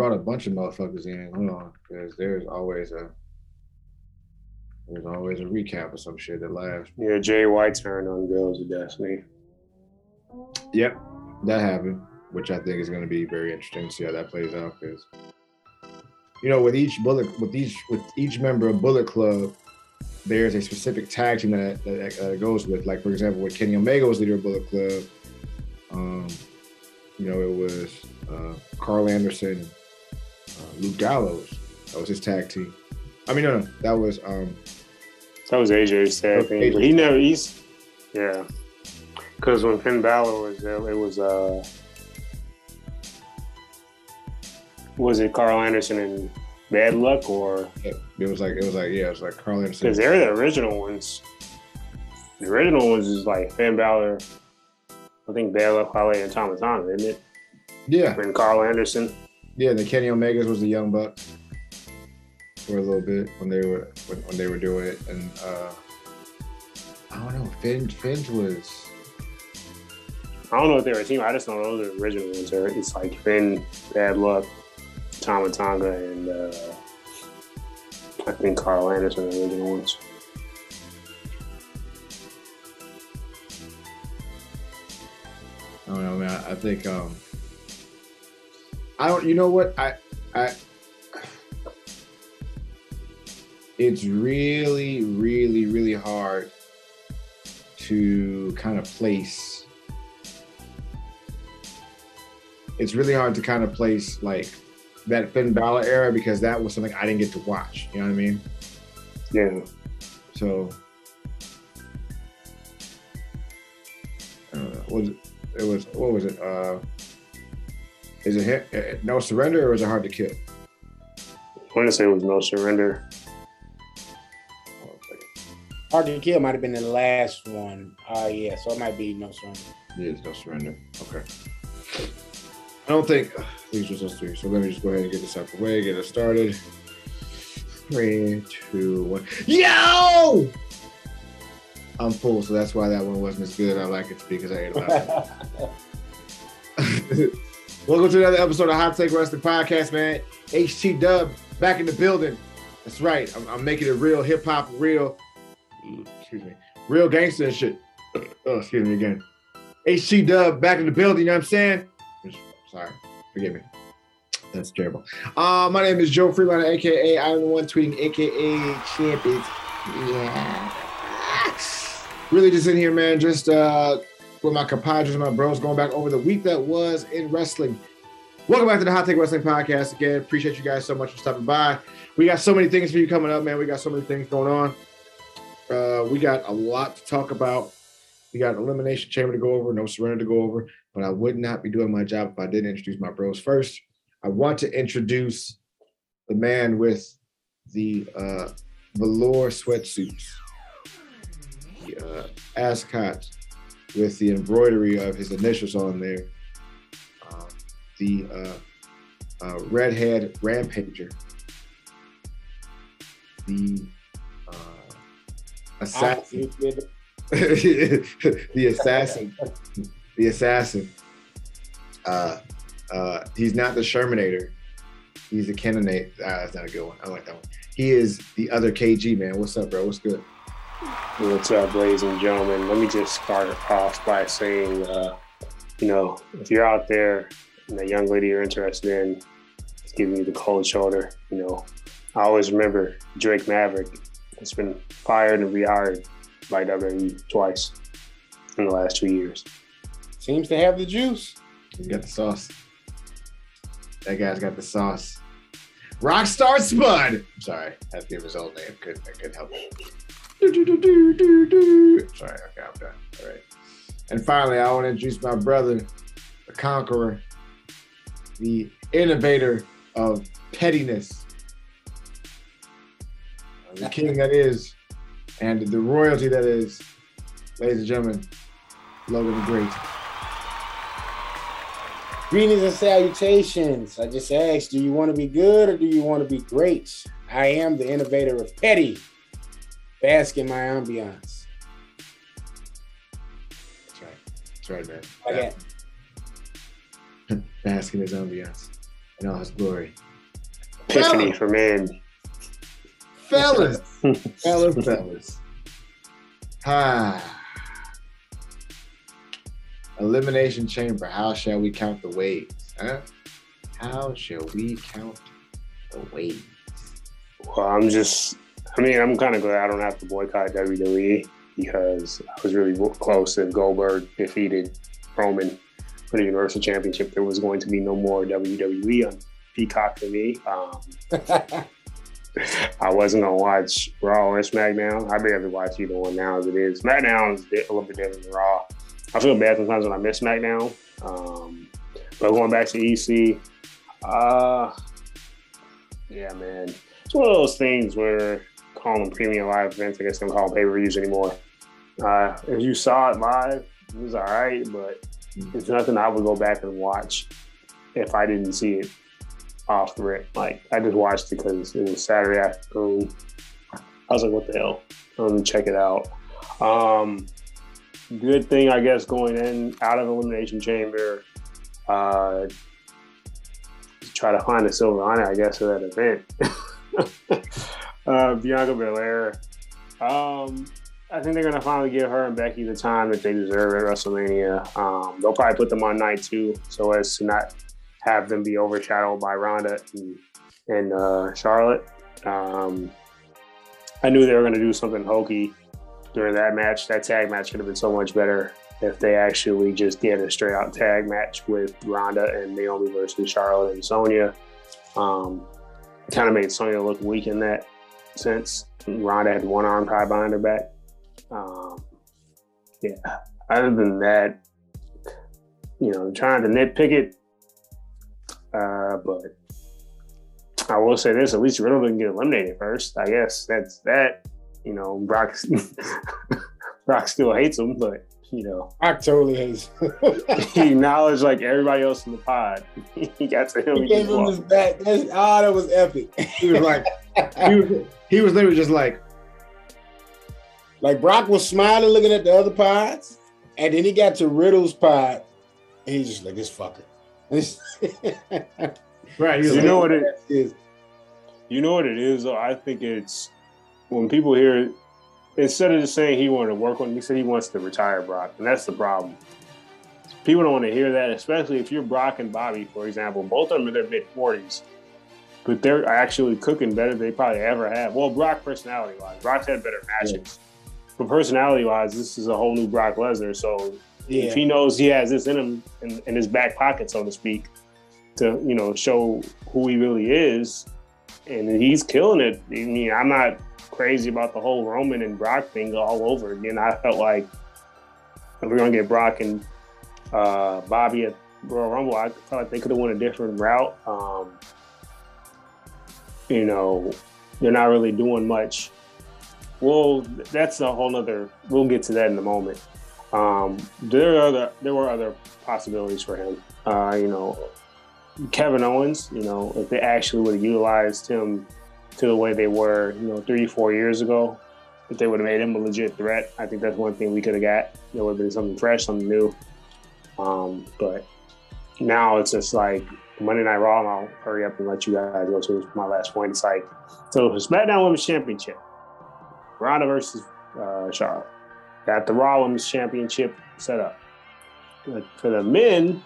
I think they brought a bunch of motherfuckers in. Hold on, because there's always a there's always a recap of some shit that lasts. Yeah, Jay White turned on Guerrillas of Destiny. Yep, that happened, which I think is going to be very interesting to see how that plays out. Because you know, with each bullet, with each with each member of Bullet Club, there's a specific tag team that that, that goes with. Like for example, with Kenny Omega was leader of Bullet Club. Um, you know, it was uh, Karl Anderson, uh, Luke Gallows. That was his tag team. I mean, no, no, that was um, That was AJ's tag But he never he's yeah. Cause when Finn Balor was there, it was uh was it Karl Anderson and Bad Luck or it was like it was like yeah, it was like Karl Anderson. because they're the original ones. The original ones is like Finn Balor, I think Bad Luck Fale and Tama Tonga, isn't it? Yeah, And Karl Anderson. Yeah. The Kenny Omegas was the Young Bucks for a little bit when they were when, when they were doing it, and uh, I don't know. Finn Finn's was I don't know if they were a team. I just know those are the original ones. It's like Finn, Bad Luck, Tama Tonga, and uh, I think Karl Anderson are the original ones. I don't know, man. I think um I don't you know what? I I it's really, really, really hard to kind of place it's really hard to kind of place like that Finn Balor era because that was something I didn't get to watch. You know what I mean? Yeah. So uh, was it, it was what was it? Uh, is it hit, uh, no surrender or is it hard to kill? I want to say it was No Surrender. Hard to Kill might have been the last one. Uh, yeah, so it might be no surrender. Yeah, it's no surrender. Okay. I don't think these were just us three. So let me just go ahead and get this out of the way, get it started. Three, two, one. Yo! I'm full, so that's why that one wasn't as good. I like it because I ate a lot. Welcome to another episode of Hot Take Wrestling Podcast, man. HT Dub back in the building. That's right. I'm, I'm making it real hip hop, real, excuse me, real gangster and shit. Oh, excuse me again. HT Dub back in the building. You know what I'm saying? Sorry, forgive me. That's terrible. Uh, my name is Joe Freeland, aka I'm the one tweeting, aka Champions. Yeah. Really just in here, man. Just uh with my compadres and my bros going back over the week that was in wrestling. Welcome back to the Hot Take Wrestling Podcast again. Appreciate you guys so much for stopping by. We got so many things for you coming up, man. We got so many things going on. Uh, we got a lot to talk about. We got Elimination Chamber to go over, no surrender to go over, but I would not be doing my job if I didn't introduce my bros first. I want to introduce the man with the uh, velour sweatsuits, the uh, ascot with the embroidery of his initials on there, uh, the uh, uh, redhead rampager, the uh, assassin, the assassin, the assassin. Uh, uh, he's not the Shermanator. He's the Cannonade. Ah, that's not a good one. I like that one. He is the other KG man. What's up, bro? What's good? What's up, ladies and gentlemen? Let me just start off by saying, uh, you know, if you're out there and that young lady you're interested in is giving you the cold shoulder, you know, I always remember Drake Maverick has been fired and rehired by WWE twice in the last two years. Seems to have the juice. He's got the sauce. That guy's got the sauce. Rockstar Spud. I'm sorry, I have to give his old name. Couldn't, I couldn't help it. Do, do, do, do, do, do. Sorry, okay, I'm done. All right. And finally, I want to introduce my brother, the conqueror, the innovator of pettiness, uh, the king that is, and the royalty that is, ladies and gentlemen, Logan the Great. Greetings and salutations. I just asked, do you want to be good or do you want to be great? I am the innovator of petty. Bask in my ambiance. That's right. That's right, man. Like that. Bask in his ambiance. in all his glory. Epiphany for men. Fellas, fellas, fellas. Ah. Elimination chamber. How shall we count the waves? Huh? How shall we count the waves? Well, I'm just, I mean, I'm kind of glad I don't have to boycott WWE because I was really close if Goldberg defeated Roman for the Universal Championship. There was going to be no more WWE on Peacock for me. Um, I wasn't gonna watch Raw or SmackDown. I barely watch either one now as it is. SmackDown is a little bit different than Raw. I feel bad sometimes when I miss SmackDown. Um, but going back to EC, uh, yeah, man, it's one of those things where calling them premium live events. I guess they don't call them pay per views anymore. Uh, if you saw it live, it was all right, but it's nothing I would go back and watch if I didn't see it off the rip. Like I just watched it because it was Saturday afternoon. I was like, what the hell? Let me check it out. Um, good thing, I guess, going in out of elimination chamber. Uh, try to find a silver lining, I guess, of that event. uh, Bianca Belair. Um, I think they're gonna finally give her and Becky the time that they deserve at WrestleMania. Um, they'll probably put them on night two, so as to not have them be overshadowed by Ronda and, and uh, Charlotte. Um, I knew they were gonna do something hokey during that match. That tag match could have been so much better if they actually just did a straight out tag match with Ronda and Naomi versus Charlotte and Sonya. Um, kind of made Sonya look weak in that sense. Ronda had one arm tied behind her back. Um, yeah. Other than that, you know, trying to nitpick it, uh, but I will say this: at least Riddle didn't get eliminated first. I guess that's that you know, Brock Brock still hates him, but you know, Brock totally hates. he acknowledged like everybody else in the pod. he got to him. He gave him his back. That's, oh, that was epic. He was like, he was, he was literally just like, like Brock was smiling, looking at the other pods, and then he got to Riddle's pod, and he's just like, "This fucker." right. You like, know what it is. You know what it is. Though I think it's when people hear instead of just saying he wanted to work on, he said he wants to retire Brock, and that's the problem. People don't want to hear that, especially if you're Brock and Bobby, for example. Both of them are in their mid forties, but they're actually cooking better than they probably ever have. Well, Brock personality wise, Brock's had better matches, yeah. but personality wise, this is a whole new Brock Lesnar. So yeah. if he knows he has this in him in, in his back pocket, so to speak, to you know show who he really is, and he's killing it. I mean, I'm not crazy about the whole Roman and Brock thing all over again. I felt like if we're gonna get Brock and uh, Bobby at Royal Rumble, I felt like they could have went a different route. Um, you know, they're not really doing much. Well, that's a whole nother. We'll get to that in a moment. Um, there are other there were other possibilities for him. Uh, you know, Kevin Owens. You know, if they actually would have utilized him to the way they were, you know, three, four years ago. If they would have made him a legit threat, I think that's one thing we could have got. It would have been something fresh, something new. Um, but now it's just like Monday Night Raw, and I'll hurry up and let you guys go to my last point. It's like, so the SmackDown Women's Championship, Ronda versus uh, Charlotte. Got the Raw Women's Championship set up. For the men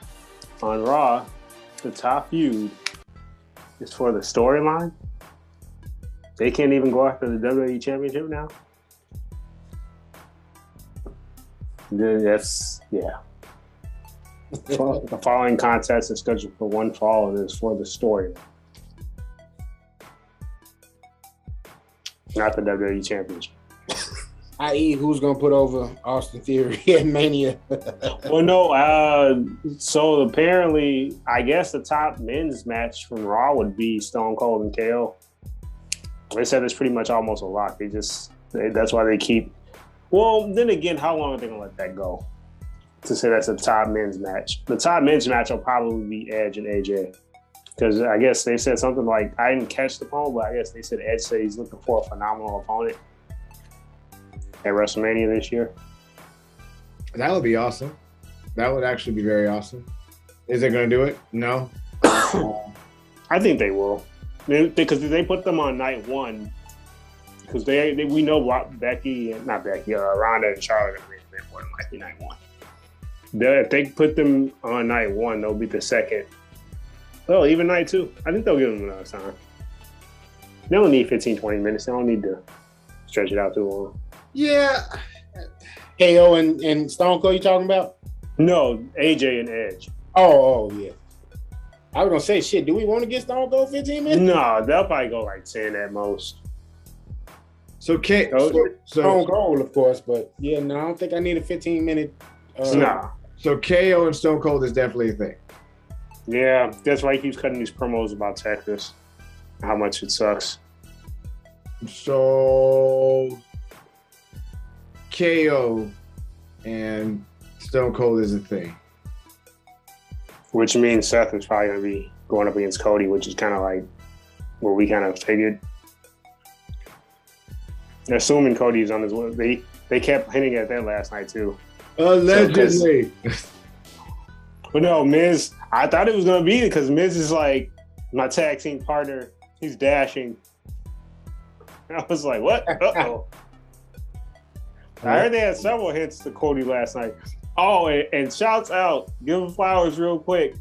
on Raw, the top feud is for the storyline they can't even go after the WWE Championship now. That's yeah. The following contest is scheduled for one fall and is for the story, not the WWE Championship. I.e., who's gonna put over Austin Theory and Mania? well, no. Uh, so apparently, I guess the top men's match from Raw would be Stone Cold and KO. They said it's pretty much almost a lock. They just they, that's why they keep. Well, then again, how long are they gonna let that go? To say that's a top men's match. The top men's match will probably be Edge and AJ. Because I guess they said something like I didn't catch the poll, but I guess they said Edge said he's looking for a phenomenal opponent at WrestleMania this year. That would be awesome. That would actually be very awesome. Is it going to do it? No. I think they will, because they, they put them on night one. Because they, they, we know Becky and not Becky, uh, Ronda and Charlotte are going more than likely night one. They if they put them on night one, they'll be the second. Well, even night two. I think they'll give them enough time. They don't need 15, 20 minutes. They don't need to stretch it out too long. Yeah. KO and, and Stone Cold you talking about? No, AJ and Edge. Oh, oh yeah. I was gonna say shit. Do we want to get Stone Cold 15 minutes? No, they'll probably go like 10 at most. So K so, so Stone Cold, of course, but yeah, no, I don't think I need a 15 minute. Uh, nah. So KO and Stone Cold is definitely a thing. Yeah, that's why he keeps cutting these promos about Texas, how much it sucks. So KO and Stone Cold is a thing. Which means Seth is probably going to be going up against Cody, which is kind of like where we kind of figured. Assuming Cody's on his way. They, they kept hinting at that last night, too. Allegedly. So, but no, Miz, I thought it was going to be because Miz is like my tag team partner. He's dashing. I was like, what? Uh-oh. I heard they had several hits to Cody last night. Oh, and, and shouts out, give him flowers real quick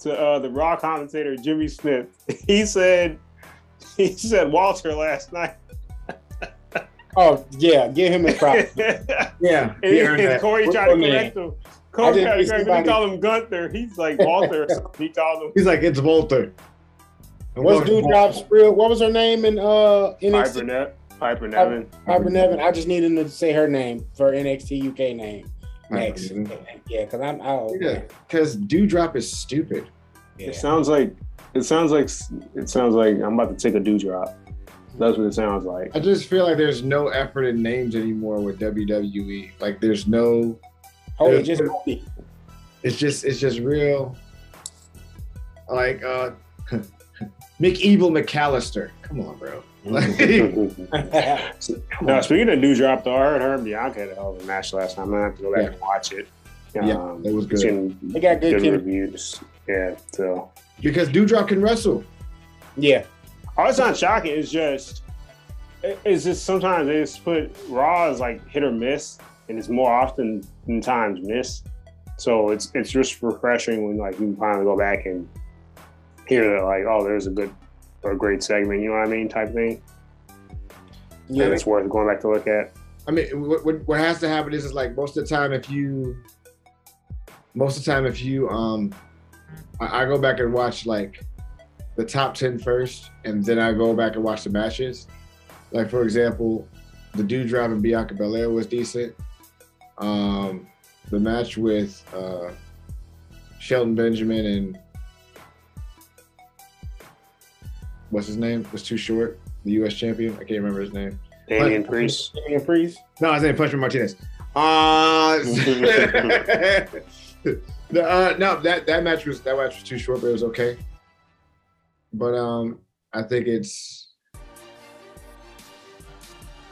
to uh, the Raw commentator Jimmy Smith. He said he said Walter last night. Oh yeah, give him a props. yeah, and, and Corey tried to correct him. Corey tried to correct him. He called him Gunther. He's like Walter. he called him. He's like it's Walter. What's Doudrop's real? What was her name in uh NXT? Piper, ne- Piper Niven. Piper Niven. I just needed to say her name for NXT UK name next. Yeah, because I'm out. Yeah, because Doudrop is stupid. Yeah. It sounds like it sounds like it sounds like I'm about to take a dewdrop. That's what it sounds like. I just feel like there's no effort in names anymore with WWE. Like there's no. Oh, it just. It's just it's just real. Like uh, McEvil McAllister. Come on, bro. now, speaking of Doudrop, though, I heard her and Bianca had a hell of a match last time. I'm gonna have to go back yeah. and watch it. Um, yeah, it was good. They got good, good reviews. Yeah, so because Doudrop can wrestle. Yeah. Oh, it's not shocking. It's just, it's just sometimes they just put Raw as like hit or miss, and it's more often than times miss. So it's it's just refreshing when like you can finally go back and hear that like, oh, there's a good or a great segment, you know what I mean, type thing. Yeah, and it's worth going back to look at. I mean, what, what has to happen is, is like most of the time, if you, most of the time, if you, um, I, I go back and watch like the top 10 first, and then I go back and watch the matches. Like for example, the dude driving Bianca Belair was decent. Um, the match with uh, Shelton Benjamin and what's his name was too short. The U.S. champion. I can't remember his name. Damian Priest. Damian Priest. No, his name Punishment Martinez. Uh, the, uh, no, that that match was that match was too short, but it was okay. But um, I think it's.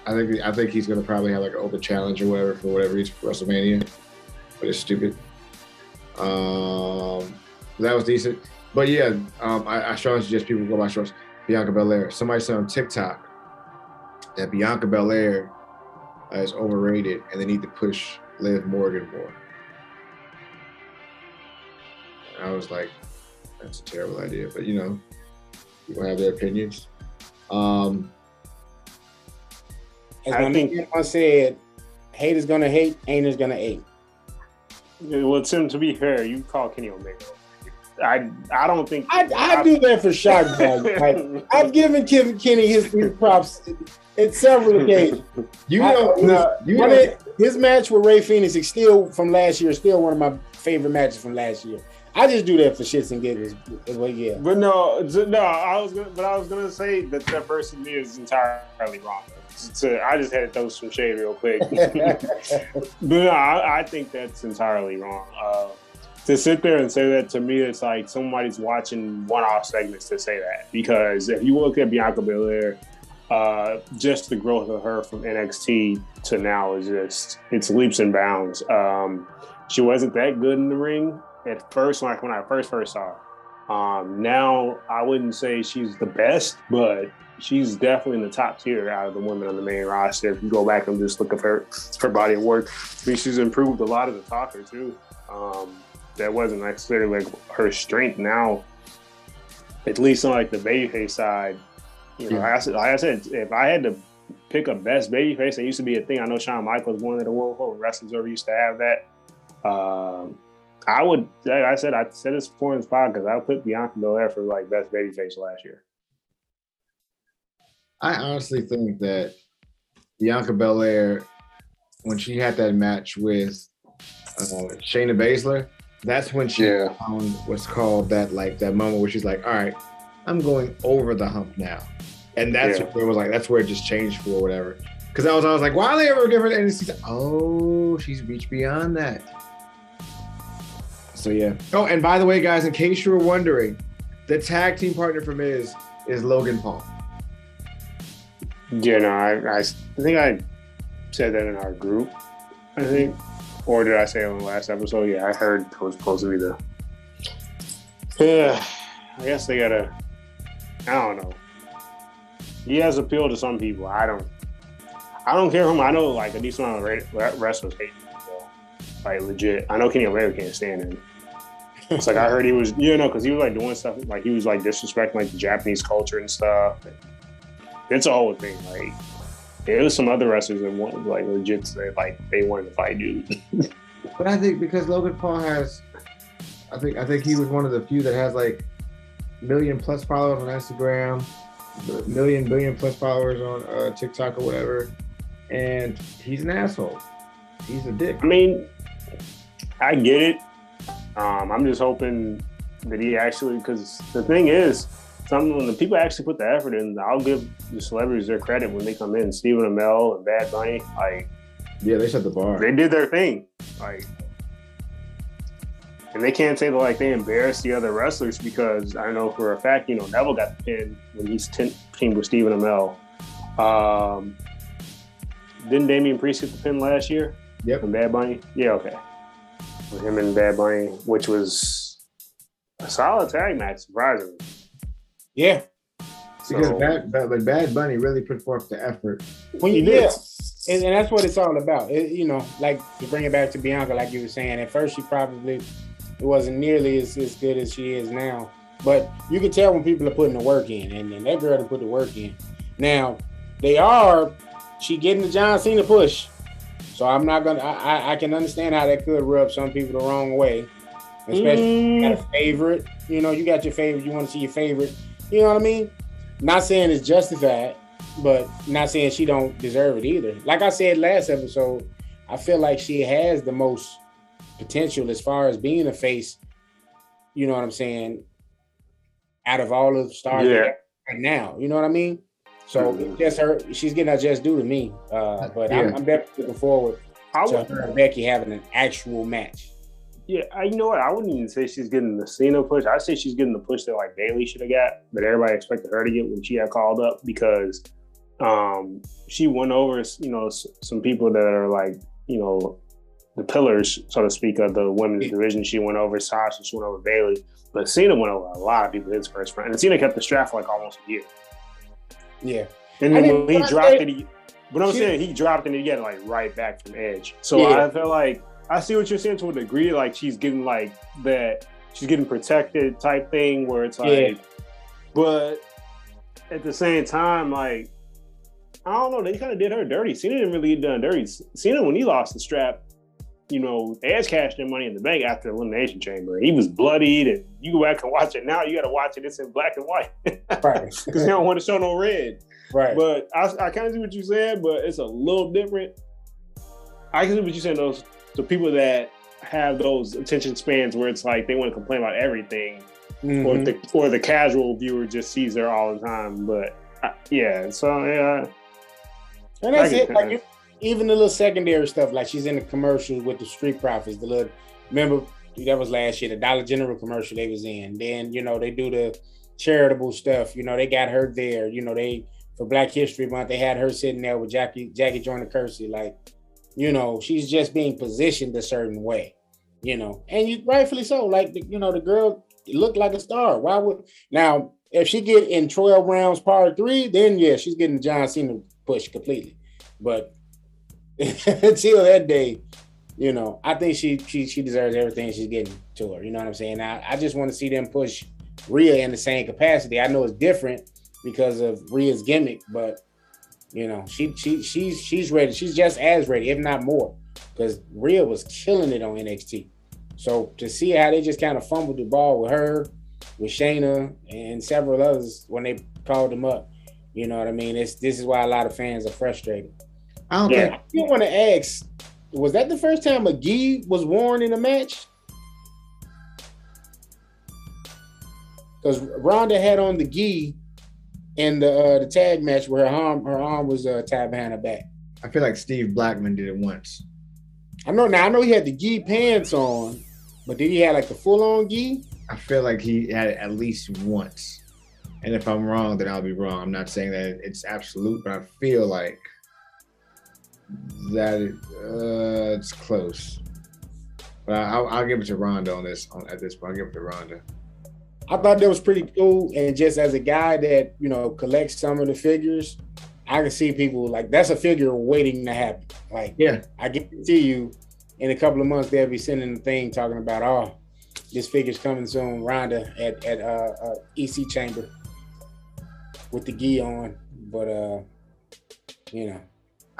I think I think he's gonna probably have like an open challenge or whatever for whatever for WrestleMania, but it's stupid. Um, that was decent, but yeah, um, I, I strongly suggest people go watch Bianca Belair. Somebody said on TikTok that Bianca Belair is overrated and they need to push Liv Morgan more. And I was like, that's a terrible idea, but you know, people have their opinions. Um, As I think I said, hate is gonna hate, ain't is gonna hate. Well, Tim, to be fair, you call Kenny Omega I I don't think I, I do that for shock value. I've given Kevin Kenny his, his props in several occasions. You know, I, you know, his match with Rey Fenix is still from last year, still one of my favorite matches from last year. I just do that for shits and giggles. Well, yeah. But no, no, I was gonna, but I was gonna say that that person is entirely wrong. So I just had to throw some shade real quick. but no, I, I, think that's entirely wrong. Uh, to sit there and say that to me, it's like somebody's watching one-off segments to say that. Because if you look at Bianca Belair, uh, just the growth of her from NXT to now is just it's leaps and bounds. Um, she wasn't that good in the ring at first, like when I first first saw her. Um, now I wouldn't say she's the best, but she's definitely in the top tier out of the women on the main roster. If you go back and just look at her her body of work, I mean, she's improved a lot as a talker too. Um, that wasn't necessarily like her strength. Now, at least on like the babyface side, you know, like I, said, like I said, if I had to pick a best babyface, it used to be a thing. I know Shawn Michaels one of the world wrestlers ever used to have that. Um, I would, like I said, I said this before in this podcast. I would put Bianca Belair for like best babyface last year. I honestly think that Bianca Belair, when she had that match with uh, Shayna Baszler, that's when she yeah. found what's called that like that moment where she's like, "All right, I'm going over the hump now," and that's yeah. where it was like that's where it just changed for whatever. Because I was I was like, "Why are they ever different?" And she's like, "Oh, she's reached beyond that." So yeah. Oh, and by the way, guys, in case you were wondering, the tag team partner for Miz is Logan Paul. Yeah, no, I, I think I said that in our group. I think, or did I say on the last episode? Yeah, I heard it was supposed to be the. Yeah, I guess they gotta. I don't know. He has appeal to some people. I don't. I don't care whom. I know like a decent amount of wrestlers hate him. Like legit. I know Kenny Omega can't stand him. It's like I heard he was, you know, because he was like doing stuff like he was like disrespecting like the Japanese culture and stuff. It's a whole thing. Like there was some other wrestlers that wanted like legit say like they wanted to fight dude. but I think because Logan Paul has, I think I think he was one of the few that has like million plus followers on Instagram, million billion plus followers on uh, TikTok or whatever, and he's an asshole. He's a dick. I mean, I get it. Um, I'm just hoping that he actually, because the thing is, some when the people actually put the effort in, I'll give the celebrities their credit when they come in. Stephen Amell and Bad Bunny, like yeah, they set the bar. They did their thing, like, and they can't say that like they embarrassed the other wrestlers because I know for a fact, you know, Neville got the pin when he's t- teamed with Stephen Amell. Um, didn't Damian Priest get the pin last year? Yep. From Bad Bunny. Yeah. Okay. With him and Bad Bunny, which was a solid tag match, surprisingly. Yeah. Because so, Bad, Bad, Bad Bunny really put forth the effort. When you yeah, and, and, that's what it's all about. It, you know, like to bring it back to Bianca, like you were saying, at first she probably it wasn't nearly as, as good as she is now. But you can tell when people are putting the work in, and, and that girl to put the work in. Now, they are she getting the John Cena push. So I'm not gonna I, I can understand how that could rub some people the wrong way. Especially mm. got a favorite. You know, you got your favorite, you want to see your favorite you know what I mean? Not saying it's justified, but not saying she don't deserve it either. Like I said last episode, I feel like she has the most potential as far as being a face. You know what I'm saying? Out of all of the stars yeah. right now, you know what I mean? So mm-hmm. just her, she's getting her just due to me. Uh, but yeah. I'm, I'm, definitely looking forward I to her and Becky having an actual match. Yeah, I, you know what? I wouldn't even say she's getting the Cena push. I say she's getting the push that like Bayley should have got, but everybody expected her to get when she had called up because um, she won over, you know, some people that are like, you know, the pillars, so to speak, of the women's yeah. division. She went over Sasha, she went over Bayley, but Cena went over a lot of people his first round, and Cena kept the strap for like almost a year. Yeah, and then when he dropped it, he, but I'm saying he dropped it again, like right back from Edge. So yeah. I feel like I see what you're saying to a degree. Like she's getting like that, she's getting protected type thing where it's like, yeah. but at the same time, like I don't know, they kind of did her dirty. Cena didn't really get done dirty. Cena when he lost the strap, you know, Edge cashed in money in the bank after Elimination Chamber. He was bloodied, and you go back and watch it now. You got to watch it. It's in black and white, right? Because they don't want to show no red, right? But I, I kind of see what you said, but it's a little different. I can see what you said. Those so people that have those attention spans where it's like they want to complain about everything, mm-hmm. or the or the casual viewer just sees her all the time. But uh, yeah, so yeah, and that's it. Like even the little secondary stuff, like she's in the commercial with the Street Profits. The little remember that was last year, the Dollar General commercial they was in. Then you know they do the charitable stuff. You know they got her there. You know they for Black History Month they had her sitting there with Jackie Jackie Joyner Kersee. Like you know, she's just being positioned a certain way, you know, and you rightfully so. Like, the, you know, the girl looked like a star. Why would now if she get in 12 rounds part three, then yeah, she's getting John Cena push completely. But until that day, you know, I think she she she deserves everything she's getting to her. You know what I'm saying? I, I just want to see them push Rhea in the same capacity. I know it's different because of Rhea's gimmick, but you know, she she she's she's ready. She's just as ready, if not more, because Rhea was killing it on NXT. So to see how they just kind of fumbled the ball with her, with Shayna, and several others when they called them up, you know what I mean? It's this is why a lot of fans are frustrated. I don't Yeah, think I do want to ask: Was that the first time a gi was worn in a match? Because Ronda had on the gi in the uh, the tag match where her arm her arm was uh, tied behind her back. I feel like Steve Blackman did it once. I know now. I know he had the gi pants on, but did he have like the full on gi? I feel like he had it at least once. And if I'm wrong, then I'll be wrong. I'm not saying that it's absolute, but I feel like that it, uh, it's close. But I'll, I'll give it to Ronda on this. On, at this point, I'll give it to Ronda. I thought that was pretty cool. And just as a guy that you know collects some of the figures, I can see people like that's a figure waiting to happen. Like Yeah, I guarantee you, in a couple of months they'll be sending a thing talking about oh, this figure's coming soon. Ronda at at uh, uh, EC Chamber with the gi on, but uh, you know,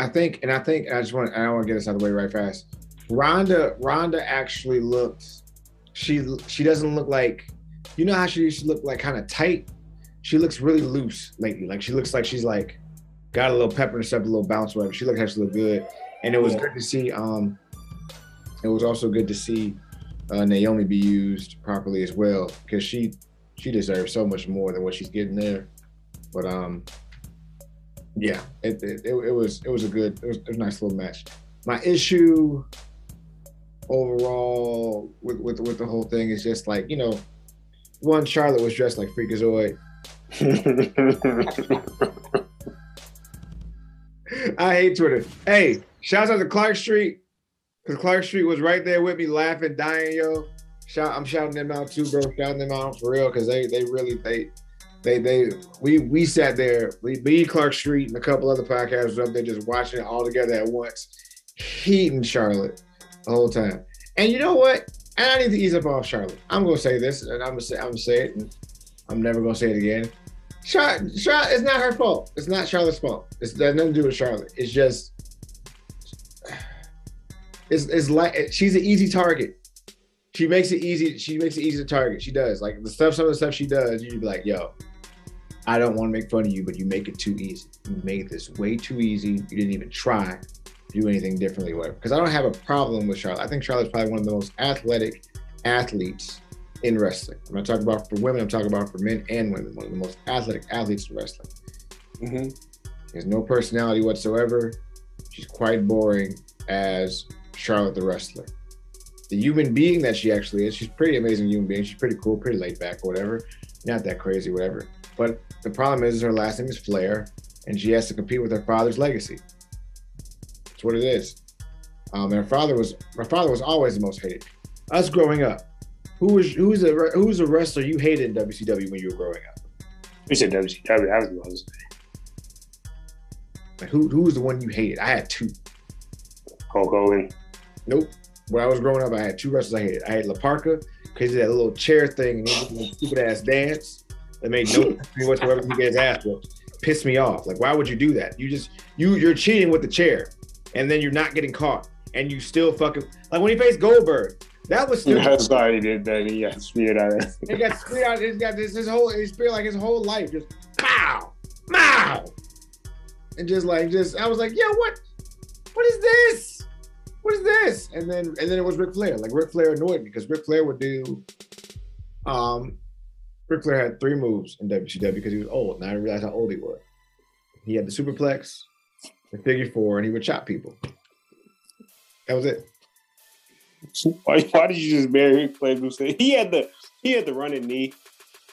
I think, and I think I just want I want to get this out of the way right fast. Ronda, Ronda actually looks. She she doesn't look like, you know how she used to look like kind of tight. She looks really loose lately. Like she looks like she's like got a little pepper and stuff, a little bounce, whatever. She looks actually look good, and it was Yeah. good to see. Um, it was also good to see uh, Naomi be used properly as well because she she deserves so much more than what she's getting there. But um, yeah, it it, it, it was it was a good it was, it was a nice little match. My issue overall with, with with the whole thing is just like you know, one Charlotte was dressed like Freakazoid. I hate Twitter. Hey, shouts out to Clark Street because Clark Street was right there with me, laughing, dying, yo. Shout, I'm shouting them out too, bro. Shouting them out for real because they they really they they they we we sat there. We me, Clark Street, and a couple other podcasters up there just watching it all together at once, heating Charlotte the whole time. And you know what? And I need to ease up off Charlotte. I'm gonna say this, and I'm gonna say I'm gonna say it, and I'm never gonna say it again. Charlotte, Charlotte, it's not her fault. It's not Charlotte's fault. It's got nothing to do with Charlotte. It's just, it's, it's like she's an easy target. She makes it easy. She makes it easy to target. She does like the stuff. Some of the stuff she does, you'd be like, "Yo, I don't want to make fun of you, but you make it too easy. You made this way too easy. You didn't even try to do anything differently, whatever." Because I don't have a problem with Charlotte. I think Charlotte's probably one of the most athletic athletes in wrestling. I'm not talking about for women. I'm talking about for men and women. One of the most athletic athletes in wrestling. mm-hmm. Has no personality whatsoever. She's quite boring as Charlotte the wrestler. The human being that she actually is, she's a pretty amazing human being. She's pretty cool, pretty laid back, whatever. Not that crazy, whatever. But the problem is her last name is Flair, and she has to compete with her father's legacy. That's what it is. Um, and her father was her father was always the most hated. Us growing up, who was who's a who's a wrestler you hated in WCW when you were growing up? We said WCW. I was the one. Like who who was the one you hated? I had two. Hulk Hogan. Nope. When I was growing up, I had two wrestlers I hated. I had La Parka because he had that little chair thing and a stupid ass dance that made no sense to me whatsoever. He gets ass whooped. Pissed me off. Like, why would you do that? You just you you're cheating with the chair, and then you're not getting caught, and you still fucking like when he faced Goldberg. That was still. That's why he did that. He got speared out He got speared out. He's got this his whole. He speared like his whole life. Just pow, pow, and just like just. I was like, yo, what? What is this? What is this? And then and then it was Ric Flair. Like Ric Flair annoyed me because Ric Flair would do. Um, Ric Flair had three moves in WCW because he was old. And I didn't realize how old he was. He had the superplex, the figure four, and he would chop people. That was it. Why, why did you just bury Ric Flair? He had the he had the running knee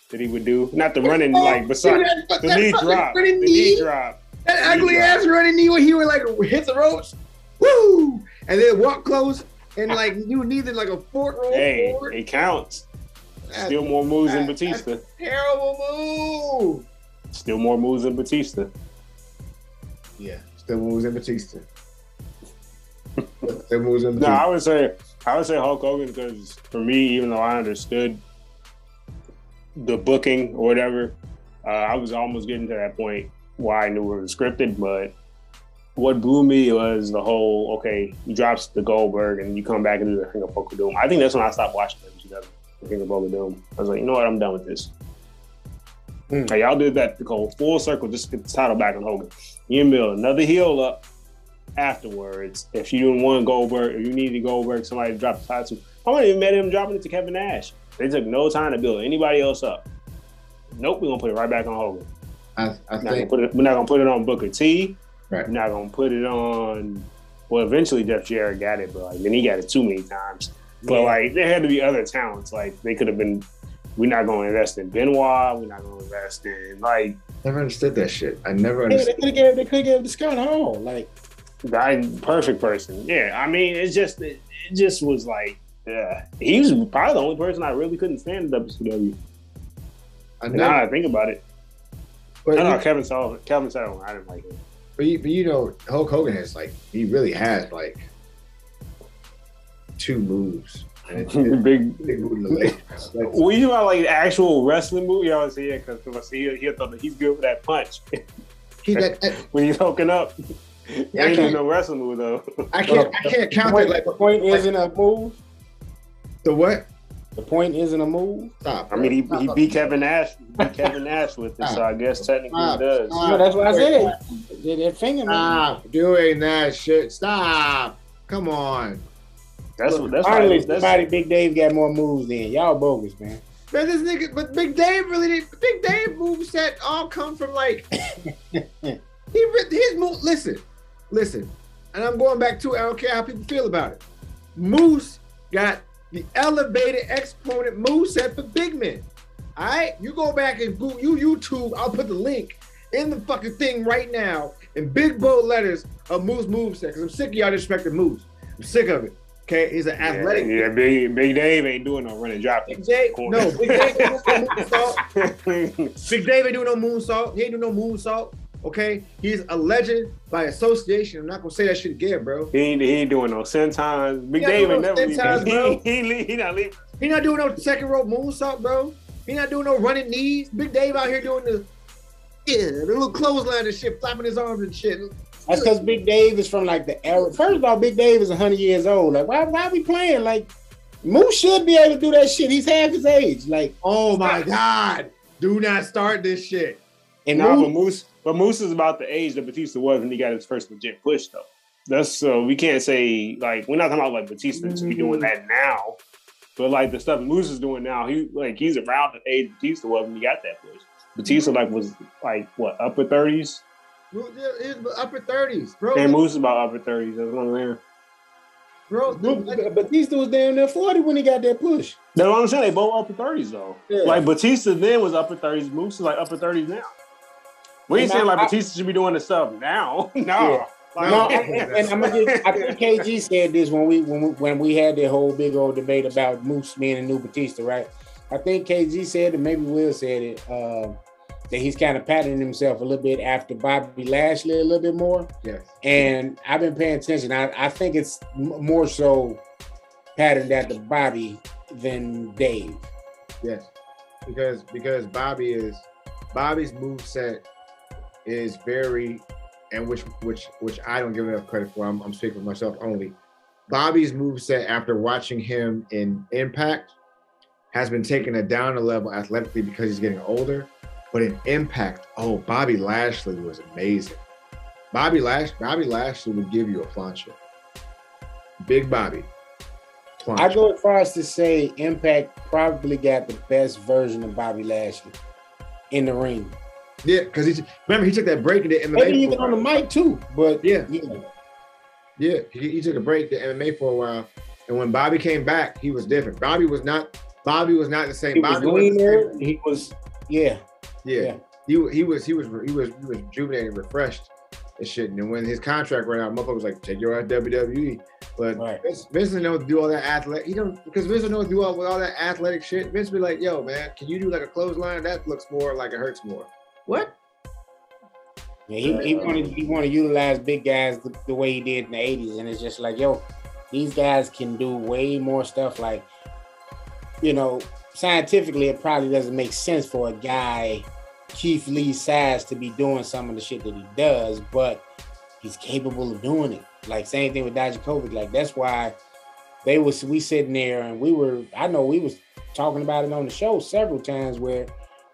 that he would do, not the running oh, like beside the knee drop, the running knee drop. That ugly ass running knee where he would like hit the ropes, woo, and then walk close and like you needed like a fork roll Hey, forward. it counts. Still more moves than Batista. Terrible move. Still more moves than Batista. Yeah, still moves in Batista. still moves in No, I would say I would say Hulk Hogan because for me, even though I understood the booking or whatever, uh, I was almost getting to that point where I knew it was scripted. But what blew me was the whole okay, he drops the Goldberg and you come back and do the Finger Poke of Doom. I think that's when I stopped watching WCW, the Finger Poke of Doom. I was like, you know what, I'm done with this. Hmm. Hey, y'all did that to go full circle just to get the title back on Hogan. You build another heel up afterwards. If you didn't want Goldberg, if you needed Goldberg, somebody to drop the title. I wouldn't even met him dropping it to Kevin Nash. They took no time to build anybody else up. Nope, we're gonna put it right back on Hogan. I, I We're not, think put it, we're not gonna put it on Booker T. Right. We're not gonna put it on. Well, eventually Jeff Jarrett got it, but like then he got it too many times. But Yeah. like there had to be other talents. Like they could have been. We're not gonna invest in Benoit. We're not gonna invest in like never understood that shit. I never Hey, they understood. could have gave they could have gave it to Scott Hall. Like I perfect person. Yeah, I mean, it's just it, it just was like, yeah, he was probably the only person I really couldn't stand in WCW. I Now never, that I think about it, but, I know you, Kevin Sullivan. Kevin Sullivan, I didn't like him. but, you, but you know, Hulk Hogan has like he really has like two moves. And it's, it's Big. big boot in the leg. When you about like actual wrestling move, you always say yeah, because he he thought that he's good with that punch he, that, that- when he's hooking up. Yeah, I ain't can't- no wrestling move though. I can't I can't count point, it like the point isn't a move. the what? The point isn't a move. Stop. I mean, he, he beat Kevin Nash, beat Kevin Nash with it, so I guess technically he Stop. does. Stop. No, that's what I said. That, that finger move. Stop doing that shit. Stop. Come on. That's what that's Finally, why that's, somebody Big Dave got more moves than y'all bogus, man. Man, this nigga, but Big Dave really did. Big Dave moveset all come from like he his move. Listen, listen, and I'm going back to. I don't care how people feel about it. Moose got the elevated exponent moveset for big men. All right, you go back and go, you YouTube. I'll put the link in the fucking thing right now in big bold letters of Moose moveset because I'm sick of y'all disrespecting Moose. I'm sick of it. Okay, he's an athletic. yeah, big Big Dave ain't doing no running drop. Big Dave, no, Big Dave ain't doing no moonsault. Big Dave ain't doing no moonsault. He ain't doing no moonsault. Okay, he's a legend by association. I'm not gonna say that shit again, bro. He ain't, he ain't doing no sentons. Big Dave ain't never no leaving. sentons, bro. He, he, he not leaving. He not doing no second rope moonsault, bro. He not doing no running knees. Big Dave out here doing the yeah, the little clothesline and shit, flapping his arms and shit. That's because Big Dave is from like the era. First of all, Big Dave is 100 years old. Like, why, why we playing? Like, Moose should be able to do that shit. He's half his age. Like, Oh my god! Do not start this shit. and Nah, Moose, but Moose, but Moose is about the age that Batista was when he got his first legit push, though. That's so we can't say like we're not talking about like Batista to be doing that mm-hmm. now, but like the stuff Moose is doing now, he like he's around the age Batista was when he got that push. Batista like was like what upper thirties, He's upper thirties, bro. and Moose is about upper thirties. That's what I'm saying. bro, Moose- Batista was down there 40 when he got that push. That's what I'm saying. They both upper thirties though. Yeah. Like Batista then was upper thirties. Moose is like upper thirties now. We ain't And saying like I- Batista should be doing this stuff now. no. Yeah. Like, No, and, and I'm gonna get, I think KG said this when we when we, when we had that whole big old debate about Moose being a new Batista, right? I think KG said it, maybe Will said it, uh, that he's kind of patterning himself a little bit after Bobby Lashley a little bit more. yes. And I've been paying attention. I, I think it's more so patterned after Bobby than Dave. Yes, because because Bobby is Bobby's move set is very, and which which which I don't give enough credit for. I'm, I'm speaking for myself only. Bobby's move set after watching him in Impact has been taken a down a level athletically because he's getting older. But in Impact, oh, Bobby Lashley was amazing. Bobby Lash Bobby Lashley would give you a plancha. Big Bobby. I go as far as to say Impact probably got the best version of Bobby Lashley in the ring. Yeah, because he remember he took that break in the MMA. Maybe even on the mic too. But Yeah. yeah. Yeah, he, he took a break the MMA for a while, and when Bobby came back, he was different. Bobby was not. Bobby was not the same. He was Bobby the leaner. same. He was yeah. Yeah, Yeah. he he was he was he was he was rejuvenated, refreshed, and shit. And when his contract ran out, motherfucker was like, "Take your ass WWE." But Right. Vince, Vince didn't know to do all that athletic. He don't because Vince didn't know to do all with all that athletic shit. Vince be like, "Yo, man, can you do like a clothesline? That looks more like it hurts more." What? Yeah, he, he wanted he wanted to utilize big guys the, the way he did in the '80s, and it's just like, yo, these guys can do way more stuff. Like, you know, scientifically, it probably doesn't make sense for a guy Keith Lee size to be doing some of the shit that he does, but he's capable of doing it. Like same thing with Dijakovic. Like that's why they was we sitting there and we were. I know we was talking about it on the show several times where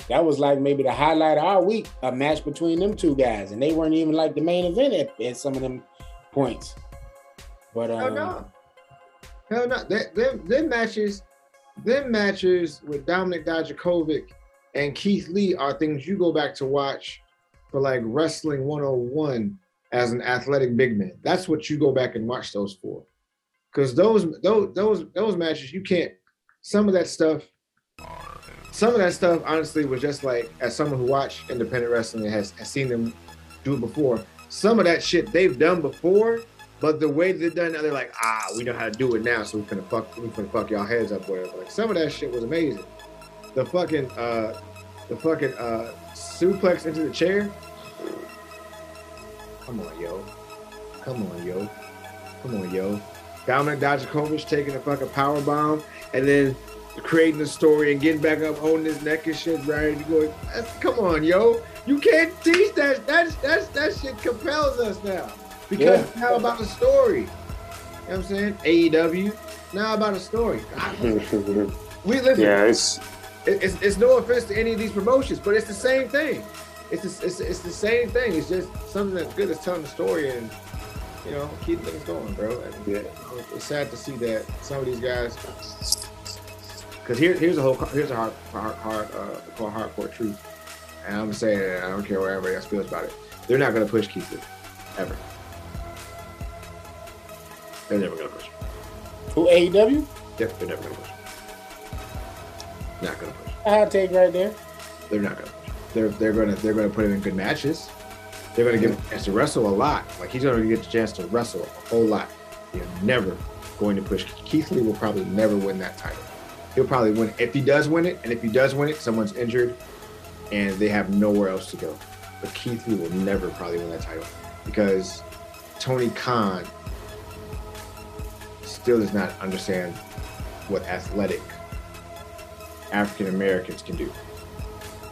that was like maybe the highlight of our week, a match between them two guys, and they weren't even like the main event at, at some of them points. But um, Hell no. Hell no. That, them, them matches, them matches with Dominik Dijakovic and Keith Lee are things you go back to watch for like Wrestling 101 as an athletic big man. That's what you go back and watch those for. Because those those those those matches, you can't. Some of that stuff, some of that stuff, honestly, was just like as someone who watched independent wrestling and has, has seen them do it before. Some of that shit they've done before, but the way they're done now, they're like, ah, we know how to do it now, so we finna fuck, we finna fuck y'all heads up, whatever. Like some of that shit was amazing. The fucking, uh, the fucking uh, suplex into the chair. Come on, yo. Come on, yo. Come on, yo. Dominik Dijakovic taking a fucking power bomb and then creating the story and getting back up, holding his neck and shit, right? You go, come on, yo. You can't teach that. That's that's that shit compels us now. Because Yeah. now about the story. You know what I'm saying? AEW. Now about a story. We listen. yeah, it's it- it's, it's no offense to any of these promotions, but it's the same thing. It's the, it's, it's the same thing. It's just something that's good as telling the story and you know keep things going, bro. And, Yeah. It's sad to see that some of these guys. Because here, here's a whole here's a hard hard hard uh, called hardcore truth, and I'm saying it. I don't care what everybody else feels about it. They're not gonna push Keith Lee, ever. They're never gonna push. who AEW? Yep, they're never gonna push. Not gonna push. him. A hot take right there. they're not gonna push. They're they're gonna they're gonna put him in good matches. They're gonna give him a chance to wrestle a lot. Like he's gonna get the chance to wrestle a whole lot. They're never going to push. Keith Lee will probably never win that title. He'll probably win if he does win it, and if he does win it, someone's injured, and they have nowhere else to go. But Keith Lee will never probably win that title because Tony Khan still does not understand what athletic African Americans can do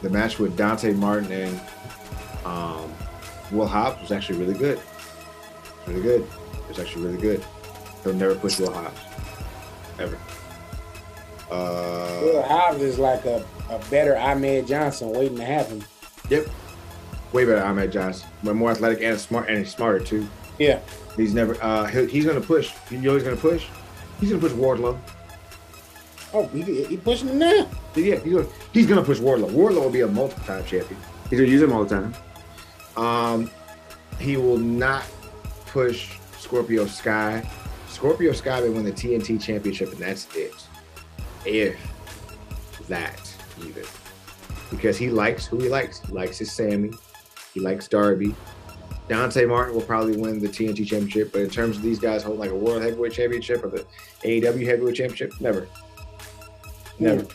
the match with Dante Martin and um, Will Hobbs was actually really good. Really good. It was actually really good. He'll never push Will Hobbs. Ever. Will Uh, Hobbs is like a, a better Ahmed Johnson waiting to happen. yep. Way better Ahmed Johnson. But more athletic and smart and he's smarter too. Yeah. He's never uh he, he's gonna push. You know he's gonna push? He's gonna push Wardlow. Oh, he, he pushing him now. Yeah, he's gonna, he's gonna push Wardlow. Wardlow will be a multiple time champion. He's gonna use him all the time. Um, he will not push Scorpio Sky. Scorpio Sky will win the TNT championship, and that's it. If that even, because he likes who he likes. He likes his Sammy. He likes Darby. Dante Martin will probably win the TNT championship, but in terms of these guys holding like a world heavyweight championship or the AEW heavyweight championship, never. Never.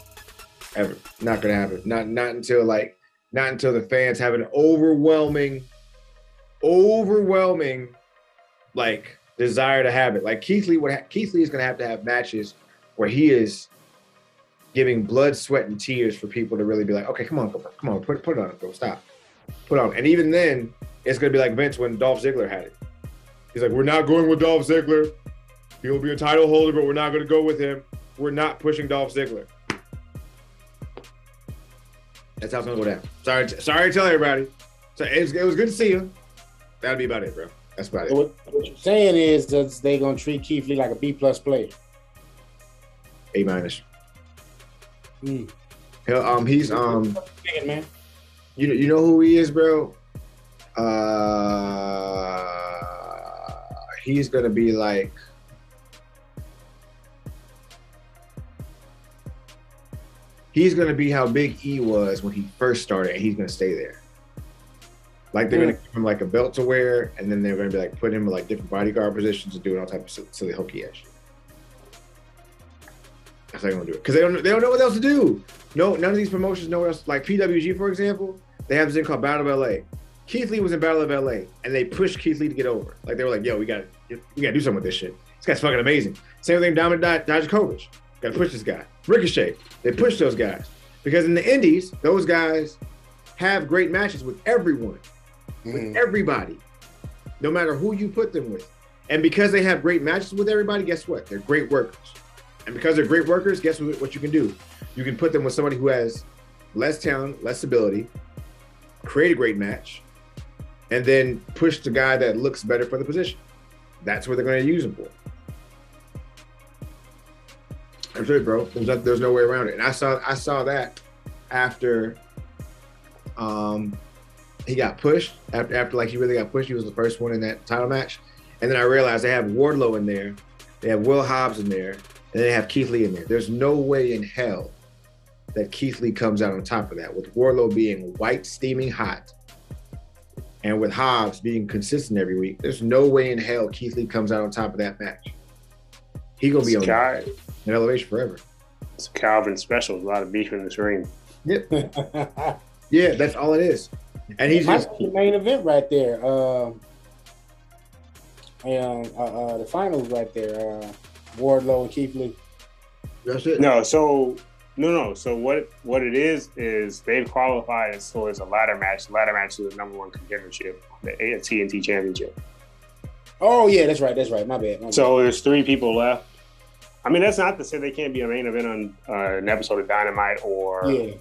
Ever. Not gonna happen. Not not until like not until the fans have an overwhelming, overwhelming like desire to have it. Like Keith Lee would ha- Keith Lee is gonna have to have matches where he is giving blood, sweat, and tears for people to really be like, okay, come on, come on, come on, put put it on, bro, stop, put on. And even then, it's gonna be like Vince when Dolph Ziggler had it. He's like, we're not going with Dolph Ziggler. He'll be a title holder, but we're not gonna go with him. We're not pushing Dolph Ziggler. That's how it's gonna go down. Sorry, sorry to tell everybody. So it was, it was good to see you. That'll be about it, bro. That's about it. What, what you're saying is that they're gonna treat Keith Lee like a B plus player. A minus. Mm. He'll, um, he's um, man. you know, you know who he is, bro. Uh, he's gonna be like. He's gonna be how Big E was when he first started, and he's gonna stay there. Like they're Mm. gonna give him like a belt to wear, and then they're gonna be like putting him in like different bodyguard positions and doing all type of silly- silly hokey ass shit. That's how they're gonna do it because they don't they don't know what else to do. No, none of these promotions know what else. Like PWG, for example, they have this thing called Battle of LA. Keith Lee was in Battle of LA, and they pushed Keith Lee to get over. Like they were like, "Yo, we got we got to do something with this shit. This guy's fucking amazing." Same thing, Dominik Dijakovic. Got to push this guy. Ricochet. They push those guys because in the Indies, those guys have great matches with everyone, with Mhm. everybody, no matter who you put them with. And because they have great matches with everybody, guess what? They're great workers. And because they're great workers, guess what, what you can do? You can put them with somebody who has less talent, less ability, create a great match, and then push the guy that looks better for the position. That's what they're going to use him for. It, bro. There's no, there's no way around it. And I saw I saw that after um he got pushed after after like he really got pushed. He was the first one in that title match, and then I realized they have Wardlow in there, they have Will Hobbs in there, and they have Keith Lee in there. There's no way in hell that Keith Lee comes out on top of that with Wardlow being white steaming hot, and with Hobbs being consistent every week. There's no way in hell Keith Lee comes out on top of that match. He gonna be on Sky, an elevation forever. it's Calvin special. There's a lot of beef in this ring. Yep. Yeah, that's all it is. And he's just the main event right there. Uh, and uh, uh, the finals right there. Uh, Wardlow and Keith Lee. that's it. No, so no, no. So what what it is is they've qualified as so it's a ladder match. The ladder match is the number one contendership, the TNT Championship. Oh yeah, that's right. That's right. My bad. My So there's three people left. I mean, that's not to say they can't be a main event on uh, an episode of Dynamite or yeah.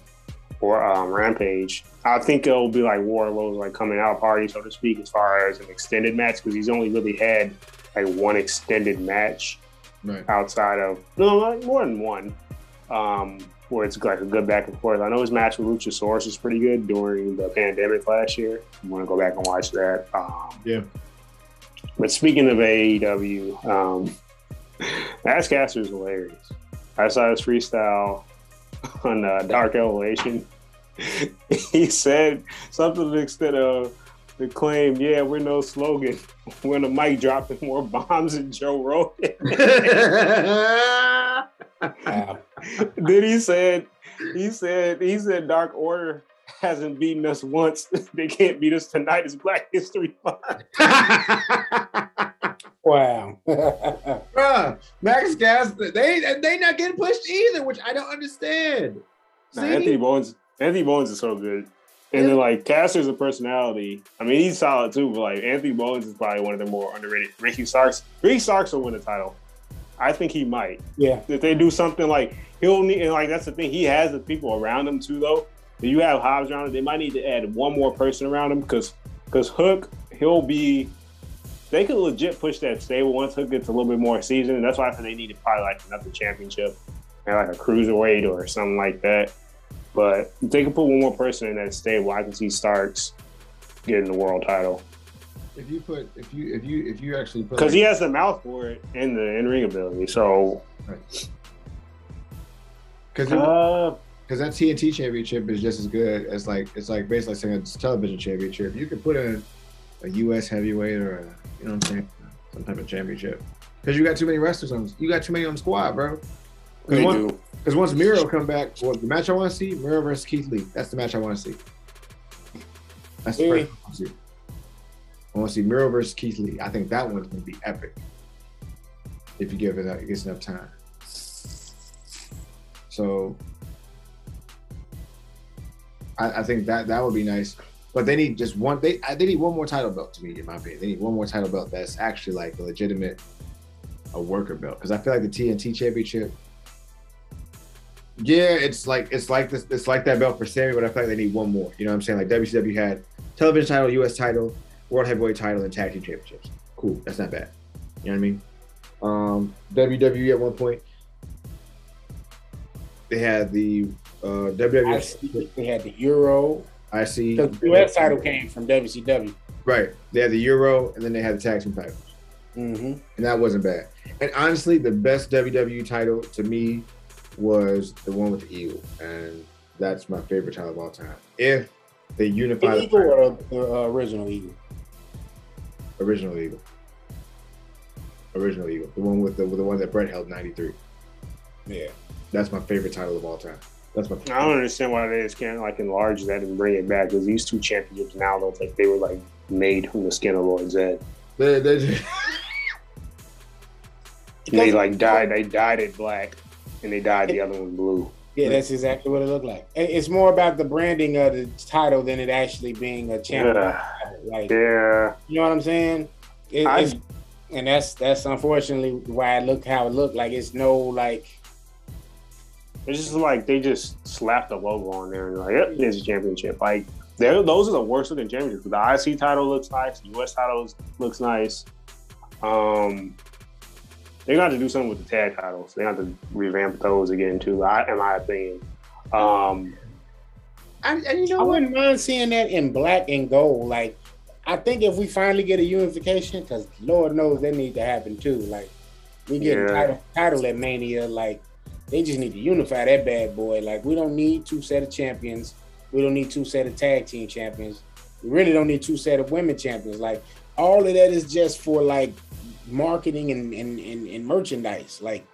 or um, Rampage. I think it'll be like Wardlow's like coming out party, so to speak, as far as an extended match because he's only really had like one extended match Right. outside of no, like more than one, um, where it's like a good back and forth. I know his match with Luchasaurus was pretty good during the pandemic last year. You want to go back and watch that. Um, Yeah. But speaking of AEW, um, Max Caster is hilarious. I saw his freestyle on uh, Dark Elevation. he said something to the extent of the claim, yeah, we're no slogan. When the mic dropping more bombs than Joe Rogan. Wow. then he said, he said, he said, Dark Order hasn't beaten us once. they can't beat us tonight. It's Black History Month. Wow. Bruh, Max Gas, they they not getting pushed either, which I don't understand. Nah? Anthony Bowens, Anthony Bowens is so good. And then like Caster's a personality. I mean, he's solid too, but like Anthony Bowens is probably one of the more underrated. Ricky Starks, Ricky Starks will win the title. I think he might. yeah. If they do something like he'll need, and like that's the thing, he has the people around him too, though. If you have Hobbs around him, they might need to add one more person around him because because Hook, he'll be. They could legit push that stable once Hook gets a little bit more seasoned. And that's why I think they need to probably like another championship, and like a cruiserweight or something like that. But if they can put one more person in that stable, I can see Starks getting the world title If you put if you if you if you actually put because he has the mouth for it and the in ring ability. So because uh, because that TNT championship is just as good as like it's like basically saying it's a television championship. You could put in a U.S. heavyweight or a you know what I'm saying some type of championship because you got too many wrestlers on you got too many on the squad, bro. Because once, once Miro come back, well, the match I want to see Miro versus Keith Lee. That's the match I want to see. That's the first I want to see. I want to see Miro versus Keith Lee. I think that one's going to be epic if you give it it gets enough time. So I, I think that that would be nice. But they need just one. They they need one more title belt to me, in my opinion. They need one more title belt that's actually like a legitimate a worker belt because I feel like the TNT Championship. Yeah, it's like it's like this. It's like that belt for Sammy, but I feel like they need one more. You know what I'm saying? Like WCW had television title, U.S. title, World Heavyweight title, and tag team championships. Cool, that's not bad. You know what I mean? Um, WWE at one point they had the uh, I WWF they had the Euro. IC. The US title came from WCW. Right. They had the Euro, and then they had the tag team titles. Mm-hmm. and that wasn't bad. And honestly, the best WWE title to me was the one with the Eagle, and that's my favorite title of all time. If They unify The the eagle or the uh, original eagle? Original eagle. Original eagle, the one with the with the one that Bret held ninety three. Yeah. That's my favorite title of all time. That's my. I don't understand why they just can't like enlarge that and bring it back because these two championships now look like they were like made from the skin of Lord Zedd. They, they just, they like dyed they dyed it black and they dyed the other one blue. Yeah, that's exactly what it looked like. It's more about the branding of the title than it actually being a champion. Yeah. Like, Yeah. you know what I'm saying? It, I- it's, and that's that's unfortunately why it looked how it looked. Like it's no like It's just like they just slapped the logo on there and like, yep, there's a championship. Like they're, those are the worst looking championships. The IC title looks nice, the US title looks nice. Um they got to do something with the tag titles. They got to revamp those again too, I, in my opinion. Um and, and you I know what? wouldn't mind seeing that in black and gold. Like, I think if we finally get a unification, because Lord knows that need to happen too. Like, we get Yeah. a title, title at Mania. Like, they just need to unify that bad boy. Like, we don't need two set of champions. We don't need two set of tag team champions. We really don't need two set of women champions. Like, all of that is just for like marketing and and, and, and merchandise. Like,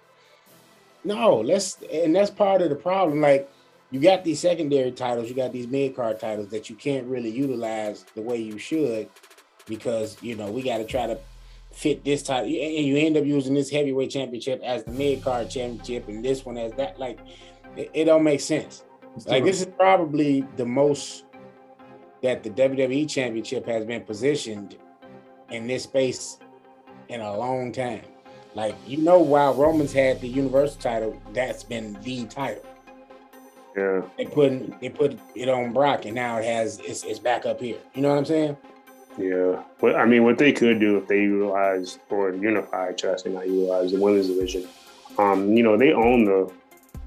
no, let's and that's part of the problem. Like you got these secondary titles, you got these mid card titles that you can't really utilize the way you should because you know we got to try to fit this title, and you end up using this heavyweight championship as the mid card championship, and this one as that. Like it, it don't make sense. Like this is probably the most that the WWE championship has been positioned in this space in a long time. Like you know, while Romans had the Universal title, that's been the title. yeah. They put they put it on Brock, and now it has it's, it's back up here. You know what I'm saying? Yeah, but I mean, what they could do if they utilize or unify, trust and not utilize the women's division, um, you know, they own the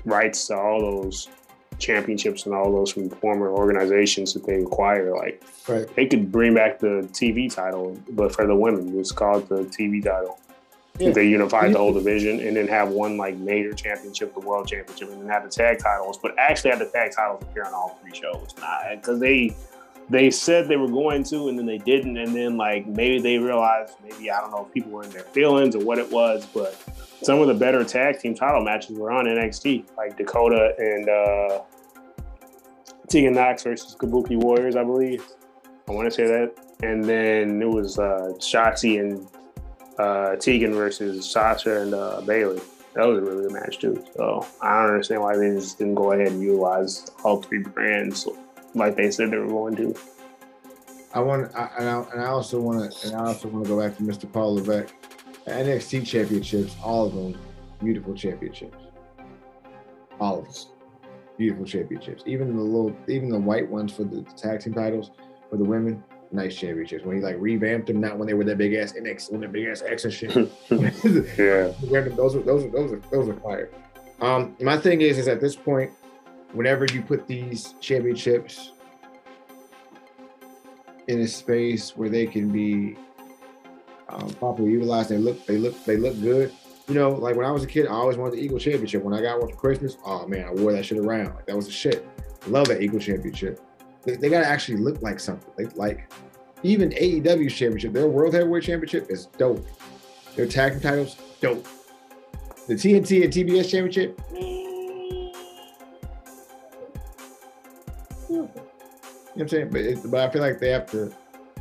rights to all those championships and all those from former organizations that they acquire. Like, Right. they could bring back the TV title, but for the women, it's called the TV title. Yeah. They unify the whole division and then have one like major championship, the world championship, and then have the tag titles, but actually have the tag titles appear on all three shows. Because they they said they were going to, and then they didn't, and then like maybe they realized maybe I don't know if people were in their feelings or what it was, but some of the better tag team title matches were on NXT, like Dakota and uh, Tegan Nox versus Kabuki Warriors, I believe. I want to say that, and then it was uh, Shotzi and uh, Tegan versus Sasha and uh, Bayley. That was a really good match too. So I don't understand why they just didn't go ahead and utilize all three brands like they said they were going to. I want, I, and, I, and I also want to, and I also want to go back to Mr. Paul Levesque. NXT championships, all of them, beautiful championships. All of them, beautiful championships. Even the little, even the white ones for the tag team titles for the women, nice championships. When he like revamped them, not when they were that big ass NXT, when they're big ass X and shit. Yeah. those are those are those are those are fire. Um, my thing is, is at this point, whenever you put these championships in a space where they can be um, properly utilized, they look they look they look good. You know, like when I was a kid, I always wanted the Eagle Championship. When I got one for Christmas, oh man, I wore that shit around. Like that was the shit. Love that Eagle Championship. They, they gotta actually look like something. Like like even AEW's championship, their World Heavyweight Championship is dope. Their tag titles, dope. The TNT and TBS Championship, what I'm saying? But, it, but I feel like they have to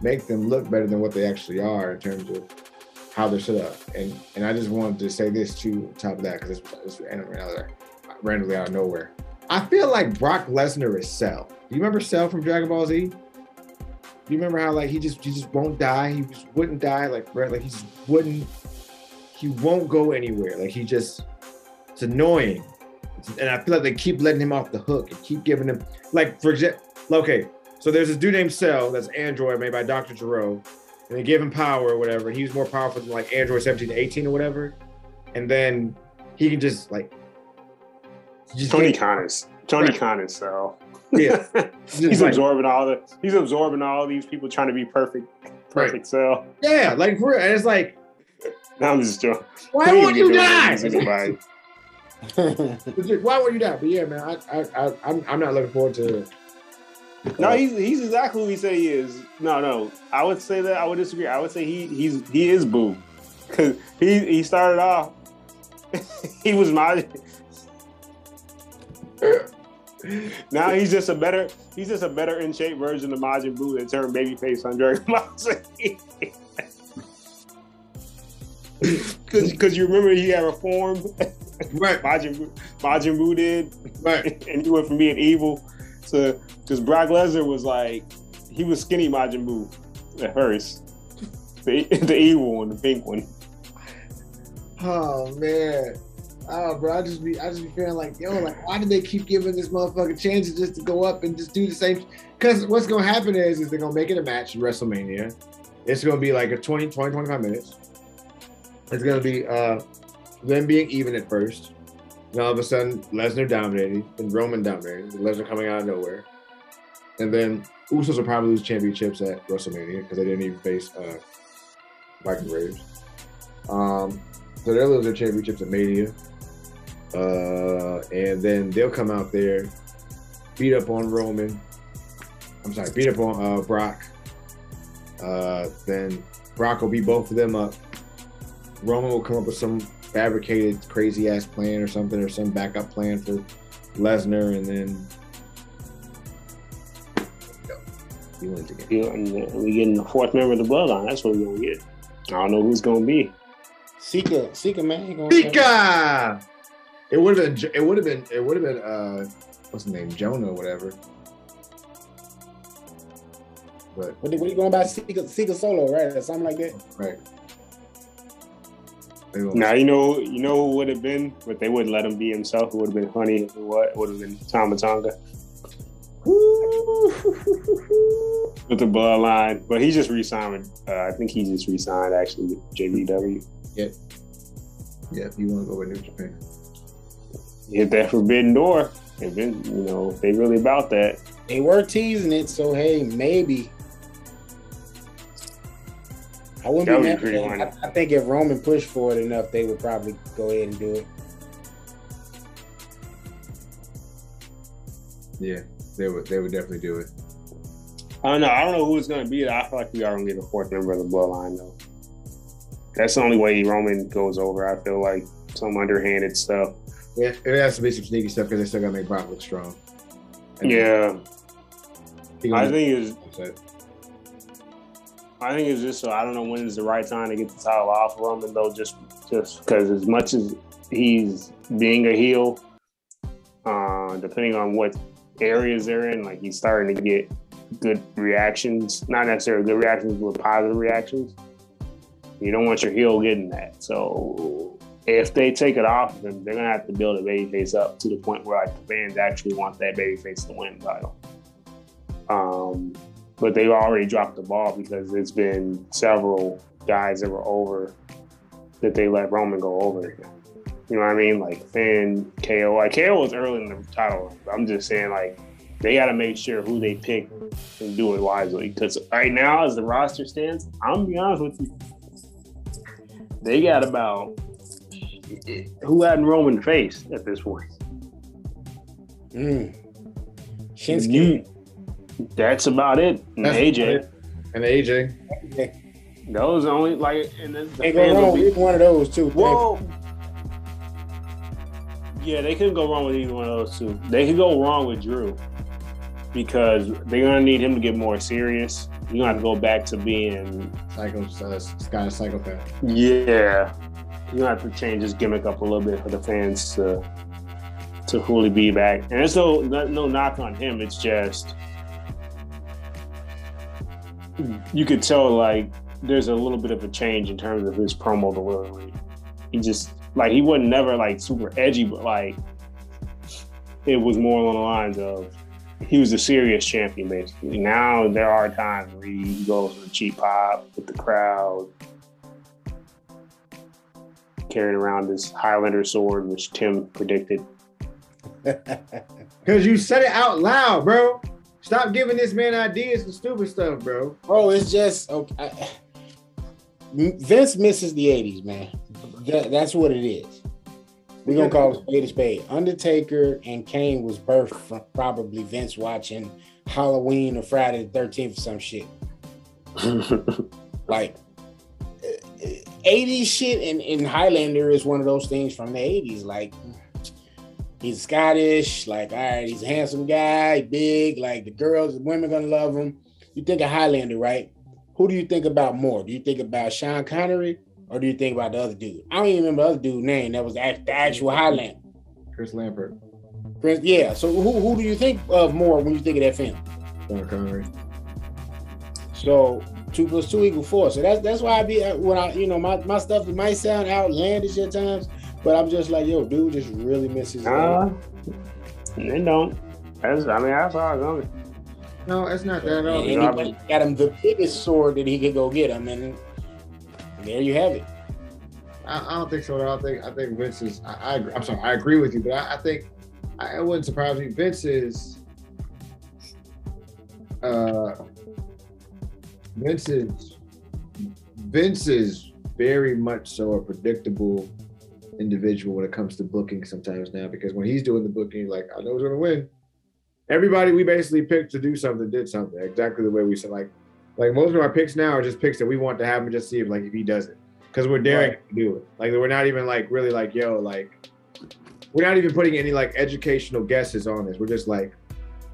make them look better than what they actually are in terms of how they're set up. And and I just wanted to say this too, on top of that, because it's, it's randomly, randomly out of nowhere. I feel like Brock Lesnar is Cell. Do you remember Cell from Dragon Ball Z? Do you remember how like he just he just won't die? He just wouldn't die, like like he just wouldn't. He won't go anywhere. Like he just, it's annoying. And I feel like they keep letting him off the hook and keep giving him like for example. Okay, so there's this dude named Cell that's Android made by Dr. Gero, and they give him power or whatever. And he was more powerful than like Android 17 to 18 or whatever. And then he can just like just Tony get- Khan is Tony Right. Khan is so. Yeah. he's like- absorbing all the. He's absorbing all these people trying to be perfect, perfect cell. yeah, like for real. And it's like, Now I'm just joking. why would you die? Anybody. Why would you die? But yeah, man, I, I, I I'm, I'm not looking forward to No, he's he's exactly who he said he is. No, no, I would say that I would disagree. I would say he he's he is Buu because he he started off. he was my. now he's just a better he's just a better in shape version of Majin Buu that turned babyface on Dragon Ball Z. Because you remember he had reformed, Right. Majin Buu, Majin Buu did, Right. and he went from being evil to because Brock Lesnar was like he was skinny Majin Buu at first, the, the evil one, the pink one. Oh man. Oh, bro, I just be, I just be feeling like, yo, like, why did they keep giving this motherfucker chances just to go up and just do the same? Because what's gonna happen is, is they're gonna make it a match in WrestleMania. It's gonna be like a 20, 20, 25 minutes. It's gonna be uh them being even at first. Then all of a sudden, Lesnar dominating and Roman dominating. Lesnar coming out of nowhere, and then Usos will probably lose championships at WrestleMania because they didn't even face uh, Viking Raiders. Um, so they'll lose their championships at Mania. Uh, and then they'll come out there, beat up on Roman. I'm sorry, beat up on uh, Brock. Uh, then Brock will beat both of them up. Roman will come up with some fabricated crazy ass plan or something, or some backup plan for Lesnar, and then he wins again. You know, and we getting the fourth member of the bloodline. That's what we're gonna get. I don't know who's gonna be. Sika, Sika, man, he! It would have been. It would have been. It would have been. Uh, what's the name? Jonah or whatever. But What, what are you going about Sika, Sika Solo, right? Or something like that. right. They gonna- Now you know you know who would have been, but they wouldn't let him be himself. It would have been Honey. It would would have been Tama Tonga with the bloodline. But he just re-signed. Uh, I think he just re-signed actually with NJPW. Yep. Yeah, you want to go with New Japan? Hit that forbidden door. They've been, you know, they really about that. They were teasing it, so hey, maybe. I wouldn't That be would mad. be pretty at funny. I, I think if Roman pushed for it enough, they would probably go ahead and do it. Yeah, they would. They would definitely do it. I don't know. I don't know who it's gonna be. I feel like we are gonna get a fourth member of the bloodline though. That's the only way Roman goes over. I feel like some underhanded stuff. Yeah, it has to be some sneaky stuff because they still got to make Brock look strong. And Yeah, I think it's I think it's just so I don't know when is the right time to get the title off of Roman though. Just just because as much as he's being a heel, uh, depending on what areas they're in, like he's starting to get good reactions. Not necessarily good reactions, but positive reactions. You don't want your heel getting that. So if they take it off of him, they're gonna have to build a babyface up to the point where like the fans actually want that babyface to win the title. Um, but they've already dropped the ball because it's been several guys that were over that they let Roman go over. You know what I mean? Like Finn, KO. Like KO was early in the title. I'm just saying like they got to make sure who they pick and do it wisely. Because right now, as the roster stands, I'm gonna be honest with you, they got about who hadn't Roman face at this point. Mm. Shinsuke. You, that's about it. And That's AJ. it. And AJ. Those only like and then the go fans will wrong be- with one of those two. Whoa. Yeah, they couldn't go wrong with either one of those two. They could go wrong with Drew because they're gonna need him to get more serious. You're gonna have to go back to being Psycho, uh, Sky psychopath. yeah. You're gonna have to change his gimmick up a little bit for the fans to to fully be back. And there's no no, no knock on him. It's just you could tell like there's a little bit of a change in terms of his promo delivery. He just like he wasn't never like super edgy, but like it was more along the lines of he was a serious champion basically. Now there are times where he goes for the cheap pop with the crowd, carrying around this Highlander sword, which Tim predicted. Because you said it out loud, bro. Stop giving this man ideas for stupid stuff, bro. Bro, it's just okay. Vince misses the '80s, man. That, that's what it is. We're gonna call it spade a spade. Undertaker and Kane was birthed from probably Vince watching Halloween or Friday the Thirteenth or some shit. like eh, eh, 80s shit and, and Highlander is one of those things from the 80s. Like he's Scottish, like all right, he's a handsome guy, big, like the girls, the women gonna love him. You think of Highlander, right? Who do you think about more? Do you think about Sean Connery or do you think about the other dude? I don't even remember the other dude's name. That was the actual Highlander. Chris Lambert. Chris, yeah. So who who do you think of more when you think of that film? Sean Connery. So two plus two equal four. So that's that's why I be uh, when I you know my, my stuff might sound outlandish at times, but I'm just like yo, dude, just really misses. Uh, they don't. That's I mean that's all going. No, it's not that at all. And he got him the biggest sword that he could go get him, and there you have it. I, I don't think so. I don't think I think Vince is. I, I am sorry. I agree with you, but I, I think I, it wouldn't surprise me. Vince is. Uh, Vince is Vince is very much so a predictable individual when it comes to booking sometimes now because when he's doing the booking, like I know who's gonna win. Everybody we basically picked to do something did something exactly the way we said. Like, like most of our picks now are just picks that we want to have him just see if like if he does it because we're daring right. to do it. Like we're not even like really like yo like we're not even putting any like educational guesses on this. We're just like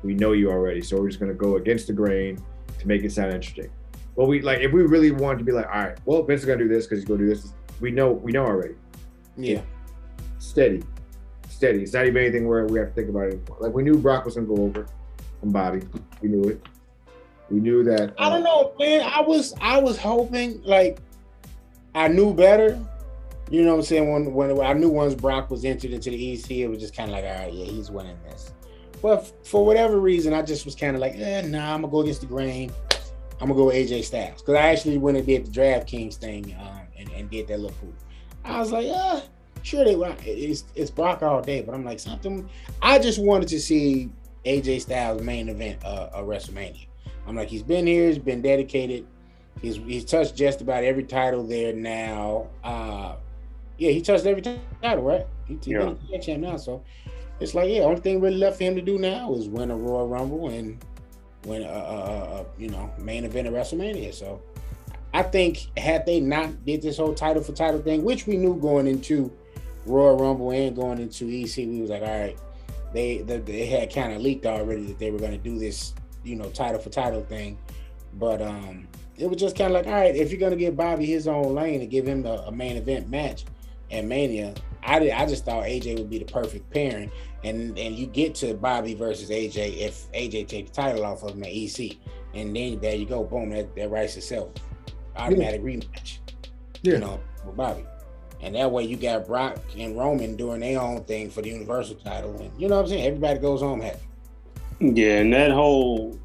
we know you already, so we're just gonna go against the grain to make it sound interesting. But we like if we really wanted to be like, all right, well, Vince is gonna do this because he's gonna do this. We know we know already. Yeah. Steady. Steady. It's not even anything where we have to think about it anymore. Like we knew Brock was gonna go over from Bobby. We knew it. We knew that. Uh, I don't know, man. I was I was hoping like I knew better. You know what I'm saying? When when I knew once Brock was entered into the EC, it was just kind of like, all right, yeah, he's winning this. But for whatever reason, I just was kind of like, eh, nah, I'm gonna go against the grain. I'm gonna go with AJ Styles because I actually went and did the DraftKings thing um, and, and, did that little pool. I was like, uh, sure they it's it's Brock all day, but I'm like something. I just wanted to see AJ Styles main event uh, a WrestleMania. I'm like, he's been here, he's been dedicated, he's he's touched just about every title there now. Uh, yeah, he touched every title, right? He, he yeah. been champ now, so it's like, yeah, only thing really left for him to do now is win a Royal Rumble and win a, a, a you know main event of WrestleMania. So I think had they not did this whole title for title thing, which we knew going into Royal Rumble and going into EC, we was like, all right, they they, they had kind of leaked already that they were going to do this, you know, title for title thing, but um, it was just kind of like, all right, if you're going to give Bobby his own lane and give him a, a main event match at Mania, I did, I just thought AJ would be the perfect pairing, and and you get to Bobby versus AJ if AJ take the title off of him at EC, and then there you go, boom, that, that writes itself, automatic yeah. rematch, yeah. you know, with Bobby, and that way you got Brock and Roman doing their own thing for the Universal title, and you know what I'm saying, everybody goes home happy. Yeah, and that whole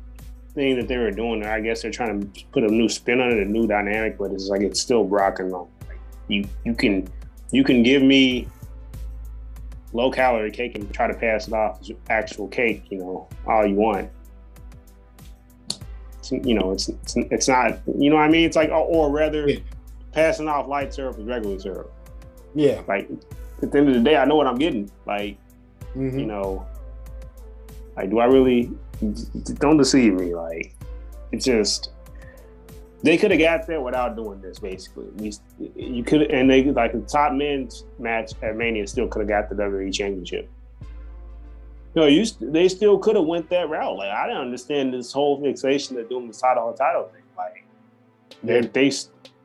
thing that they were doing, I guess they're trying to put a new spin on it, a new dynamic, but it's like it's still Brock and Roman. Like you, you can you can give me low calorie cake and try to pass it off as actual cake, you know, all you want. It's, you know, it's, it's, it's not, you know what I mean? It's like, or, or rather, yeah. passing off light syrup as regular syrup. Yeah. Like at the end of the day, I know what I'm getting. Like, mm-hmm. you know, like, do I really? Don't deceive me. Like, it's just they could have got there without doing this. Basically, at least you could, and they like the top men's match at Mania still could have got the WWE Championship. No, you they still could have went that route. Like I didn't understand this whole fixation of doing the title on title thing. Like they're they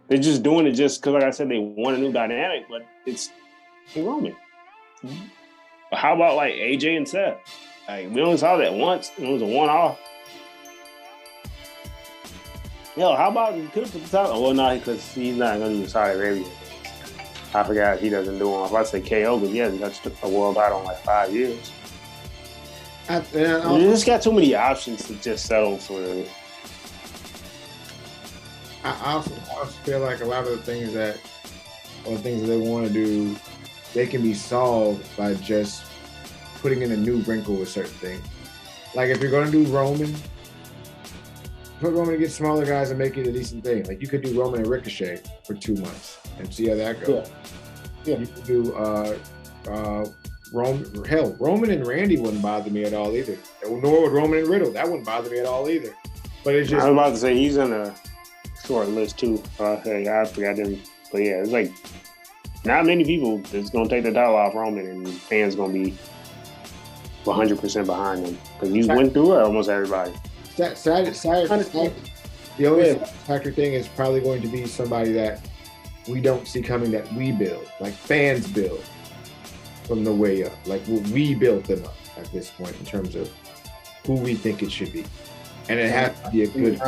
they're just doing it just because, like I said, they want a new dynamic. But it's Roman. But how about like AJ and Seth? Like we only saw that once. and It was a one off. Yo, how about you could have put the title? Oh, well, no, because he's not going to do Saudi Arabia. I forgot he doesn't do one. If I say KO, because yeah, he got a world title in like five years. I, you just got too many options to just settle for. I also, I also feel like a lot of the things that, or the things that they want to do, they can be solved by just putting in a new wrinkle with certain things. Like if you're going to do Roman, put Roman against smaller guys and make it a decent thing. Like you could do Roman and Ricochet for two months and see how that goes. Yeah. yeah. You could do uh, uh, Roman, hell, Roman and Randy wouldn't bother me at all either. Nor would Roman and Riddle. That wouldn't bother me at all either. But it's just I was about to say he's on a short list too. Uh, hey, I forgot him, but yeah, it's like not many people that's gonna take the title off Roman, and fans gonna be 100 percent behind him because he's went through it almost everybody. sad, sad, sad, sad- the only factor thing is probably going to be somebody that we don't see coming that we build, like fans build from the way up. Like we- we built them up at this point in terms of who we think it should be. And it has to be a good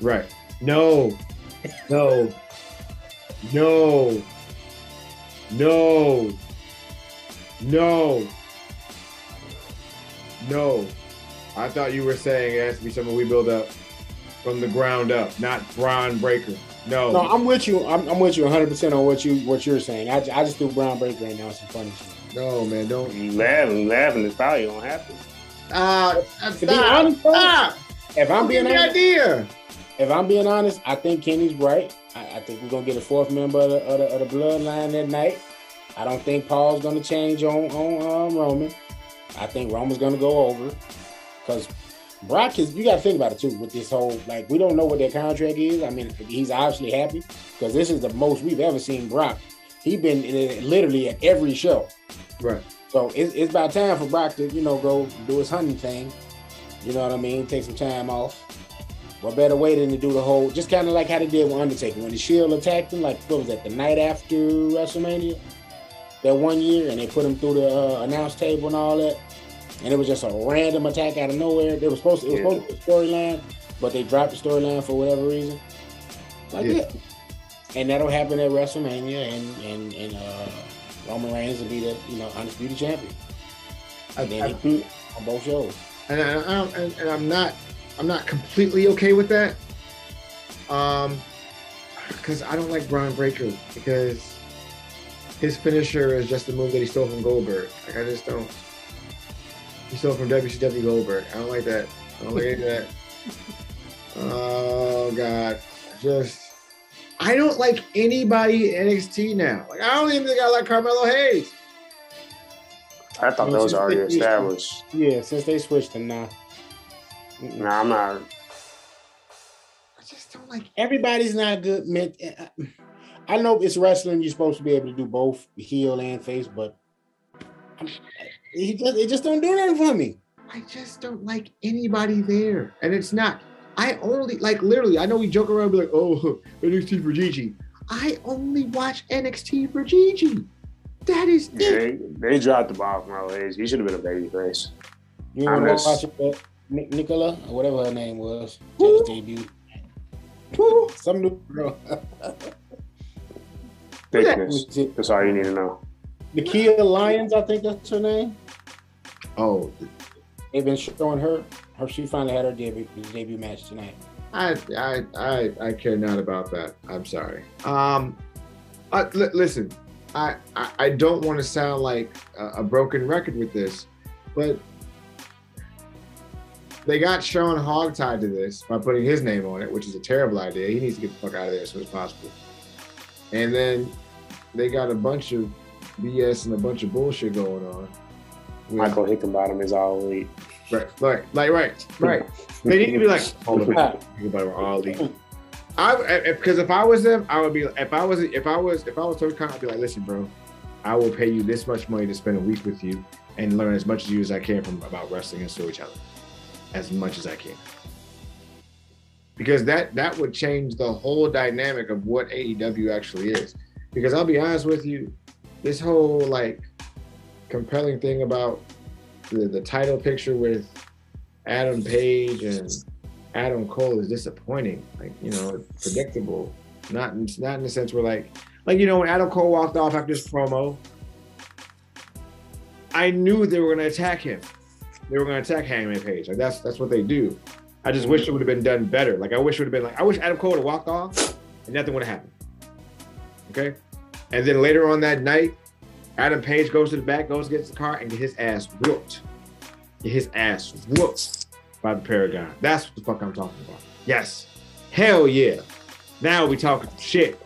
Right. No. No. No. No. No. No. I thought you were saying it has to be something we build up from the ground up, not Bron Breakker. No. No, I'm with you. I'm, I'm with you 100 percent on what you what you're saying. I, I just threw Bron Breakker right now. It's some funny shit. No, man, don't. You laughing, you laughing. It's probably gonna happen. Ah, To be honest, stop. if I'm being Give me an honest, idea. if I'm being honest, I think Kenny's right. I, I think we're gonna get a fourth member of the, of the, of the bloodline that night. I don't think Paul's gonna change on on um, Roman. I think Roman's gonna go over because Brock is. You got to think about it too with this whole like we don't know what their contract is. I mean, he's obviously happy because this is the most we've ever seen Brock. He's been in it literally at every show. Right. So it's, it's about time for Brock to, you know, go do his hunting thing. You know what I mean? Take some time off. What better way than to do the whole, just kind of like how they did with Undertaker when the Shield attacked him, like what was that, the night after WrestleMania, that one year, and they put him through the uh, announce table and all that, and it was just a random attack out of nowhere. They were supposed to, it was Yeah. supposed to be a storyline, but they dropped the storyline for whatever reason. Like Yeah. that. And that'll happen at WrestleMania, and and and uh, Roman Reigns will be the you know undisputed champion. I, And then I, he on both shows. and, I, I, and, and I'm not I'm not completely okay with that. Um, because I don't like Bron Breakker because his finisher is just a move that he stole from Goldberg. Like I just don't. He stole from WCW Goldberg. I don't like that. I don't like any of that. Oh God, just I don't like anybody in NXT now. Like I don't even think I like Carmelo Hayes. I thought No, that was already fifty. established. Yeah, since they switched them now. Nah, I'm not. I just don't like. Everybody's not good. Man, I know it's wrestling. You're supposed to be able to do both heel and face, but he just it just don't do nothing for me. I just don't like anybody there. And it's not, I only, like, literally, I know we joke around, be like, oh, NXT for Gigi. I only watch NXT for Gigi. That is it. They, they dropped the ball from our Hayes. He should have been a baby face. You want to Honest. watch it, uh, Nic- Nicola or whatever her name was, Who? just debut. Some new girl. Thickness. That's all you need to know. Nikkita Lyons, I think that's her name. Oh, They've been showing her. Her she finally had her debut debut match tonight. I, I, I, I care not about that. I'm sorry. Um, li- listen, I, I, I don't want to sound like a, a broken record with this, but they got Sean Hogg tied to this by putting his name on it, which is a terrible idea. He needs to get the fuck out of there as soon as possible. And then they got a bunch of BS and a bunch of bullshit going on. with- Michael Hickenbottom is all elite. Right, right, like right, right. They need to be like, hold on, a minute. about all these. I because if I was them, I would be. If I was, if I was, if I was Tony Khan, I'd be like, listen, bro, I will pay you this much money to spend a week with you and learn as much as you as I can from about wrestling and storytelling, as much as I can. Because that that would change the whole dynamic of what AEW actually is. Because I'll be honest with you, this whole like compelling thing about the, the title picture with Adam Page and Adam Cole is disappointing. Like, you know, predictable. Not in, not in the sense where like like you know when Adam Cole walked off after this promo, I knew they were gonna attack him. They were gonna attack Hangman Page. Like that's that's what they do. I just wish it would have been done better. Like I wish it would have been like I wish Adam Cole would have walked off and nothing would have happened. Okay? And then later on that night, Adam Page goes to the back, goes against the car, and his ass whooped. His ass whooped by the Paragon. That's what the fuck I'm talking about. Yes. Hell yeah. Now we talking shit.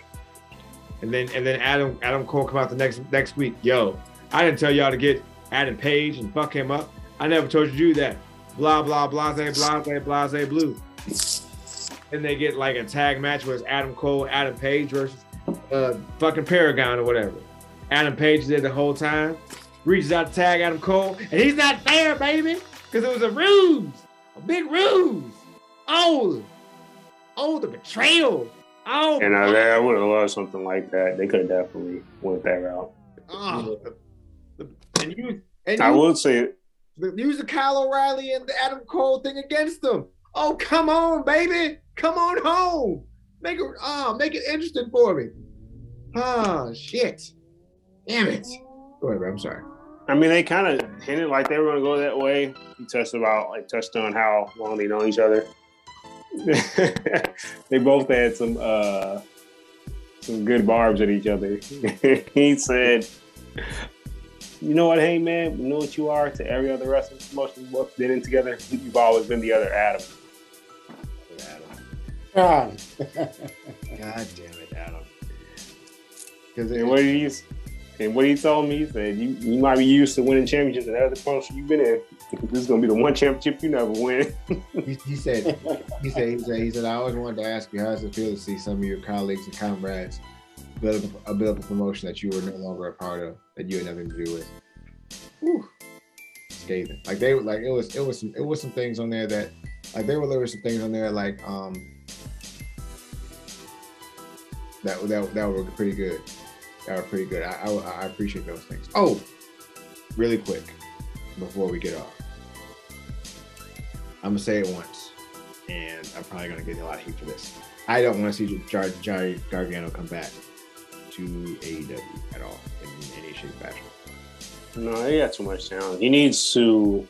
And then and then Adam Adam Cole come out the next next week. Yo, I didn't tell y'all to get Adam Page and fuck him up. I never told you to do that. Blah blah blase blase blase blue. And they get like a tag match where it's Adam Cole, Adam Page versus uh fucking Paragon or whatever. Adam Page there the whole time, reaches out to tag Adam Cole, and he's not there, baby, because it was a ruse, a big ruse. Oh, oh, the betrayal. Oh, And uh, I would have loved something like that. They could have definitely went that route. oh. The- the- and you and I you would say the- use the Kyle O'Reilly and the Adam Cole thing against them. Oh, come on, baby. Come on home. Make it oh, make it interesting for me. Oh shit. Damn it. Bro. I'm sorry. I mean, they kind of hinted like they were going to go that way. He touched about like touched on how long they know each other. they both had some uh some good barbs at each other. he said, "You know what, hey man, you know what you are to every other wrestling promotion we've been in together. You've always been the other Adam." Ah, God damn it, Adam. Because And what did he? And what he told me, he said, "You you might be used to winning championships at other promotions you've been in. This is gonna be the one championship you never win." he, he said, he said, he said, he said, I always wanted to ask you how does it feel to see some of your colleagues and comrades build up a, build up a promotion that you were no longer a part of, that you had nothing to do with. Whew. Scathing. Like they were like it was it was some it was some things on there that like there were there were some things on there like um that that that were pretty good. That were pretty good. I, I I appreciate those things. Oh, really quick before we get off. I'm gonna say it once, and I'm probably gonna get a lot of heat for this. I don't want to see Jar- Johnny Gargano come back to AEW at all in any shape or fashion. No, he got too much talent. He needs to.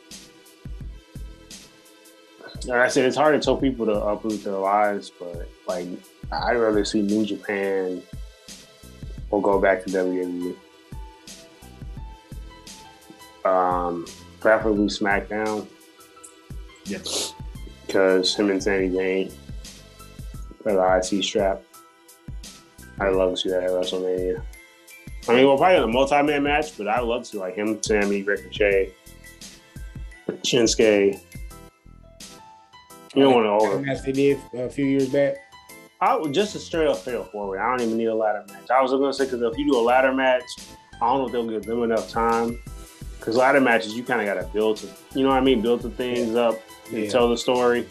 Like I said, it's hard to tell people to uproot their lives, but like I'd rather see New Japan or go back to WWE. Um, preferably SmackDown Yes. because him and Sami Zayn for the IC strap. I'd love to see that at WrestleMania. I mean, we'll probably have a multi-man match, but I'd love to see like him, Sammy, Ricochet, Shinsuke. You don't want to over. Match they did a few years back. I would just a straight up fatal four way. I don't even need a ladder match. I was gonna say because if you do a ladder match, I don't know if they'll give them enough time. Because ladder matches, you kind of got to build to, you know what I mean, build the things up and Yeah. tell the story.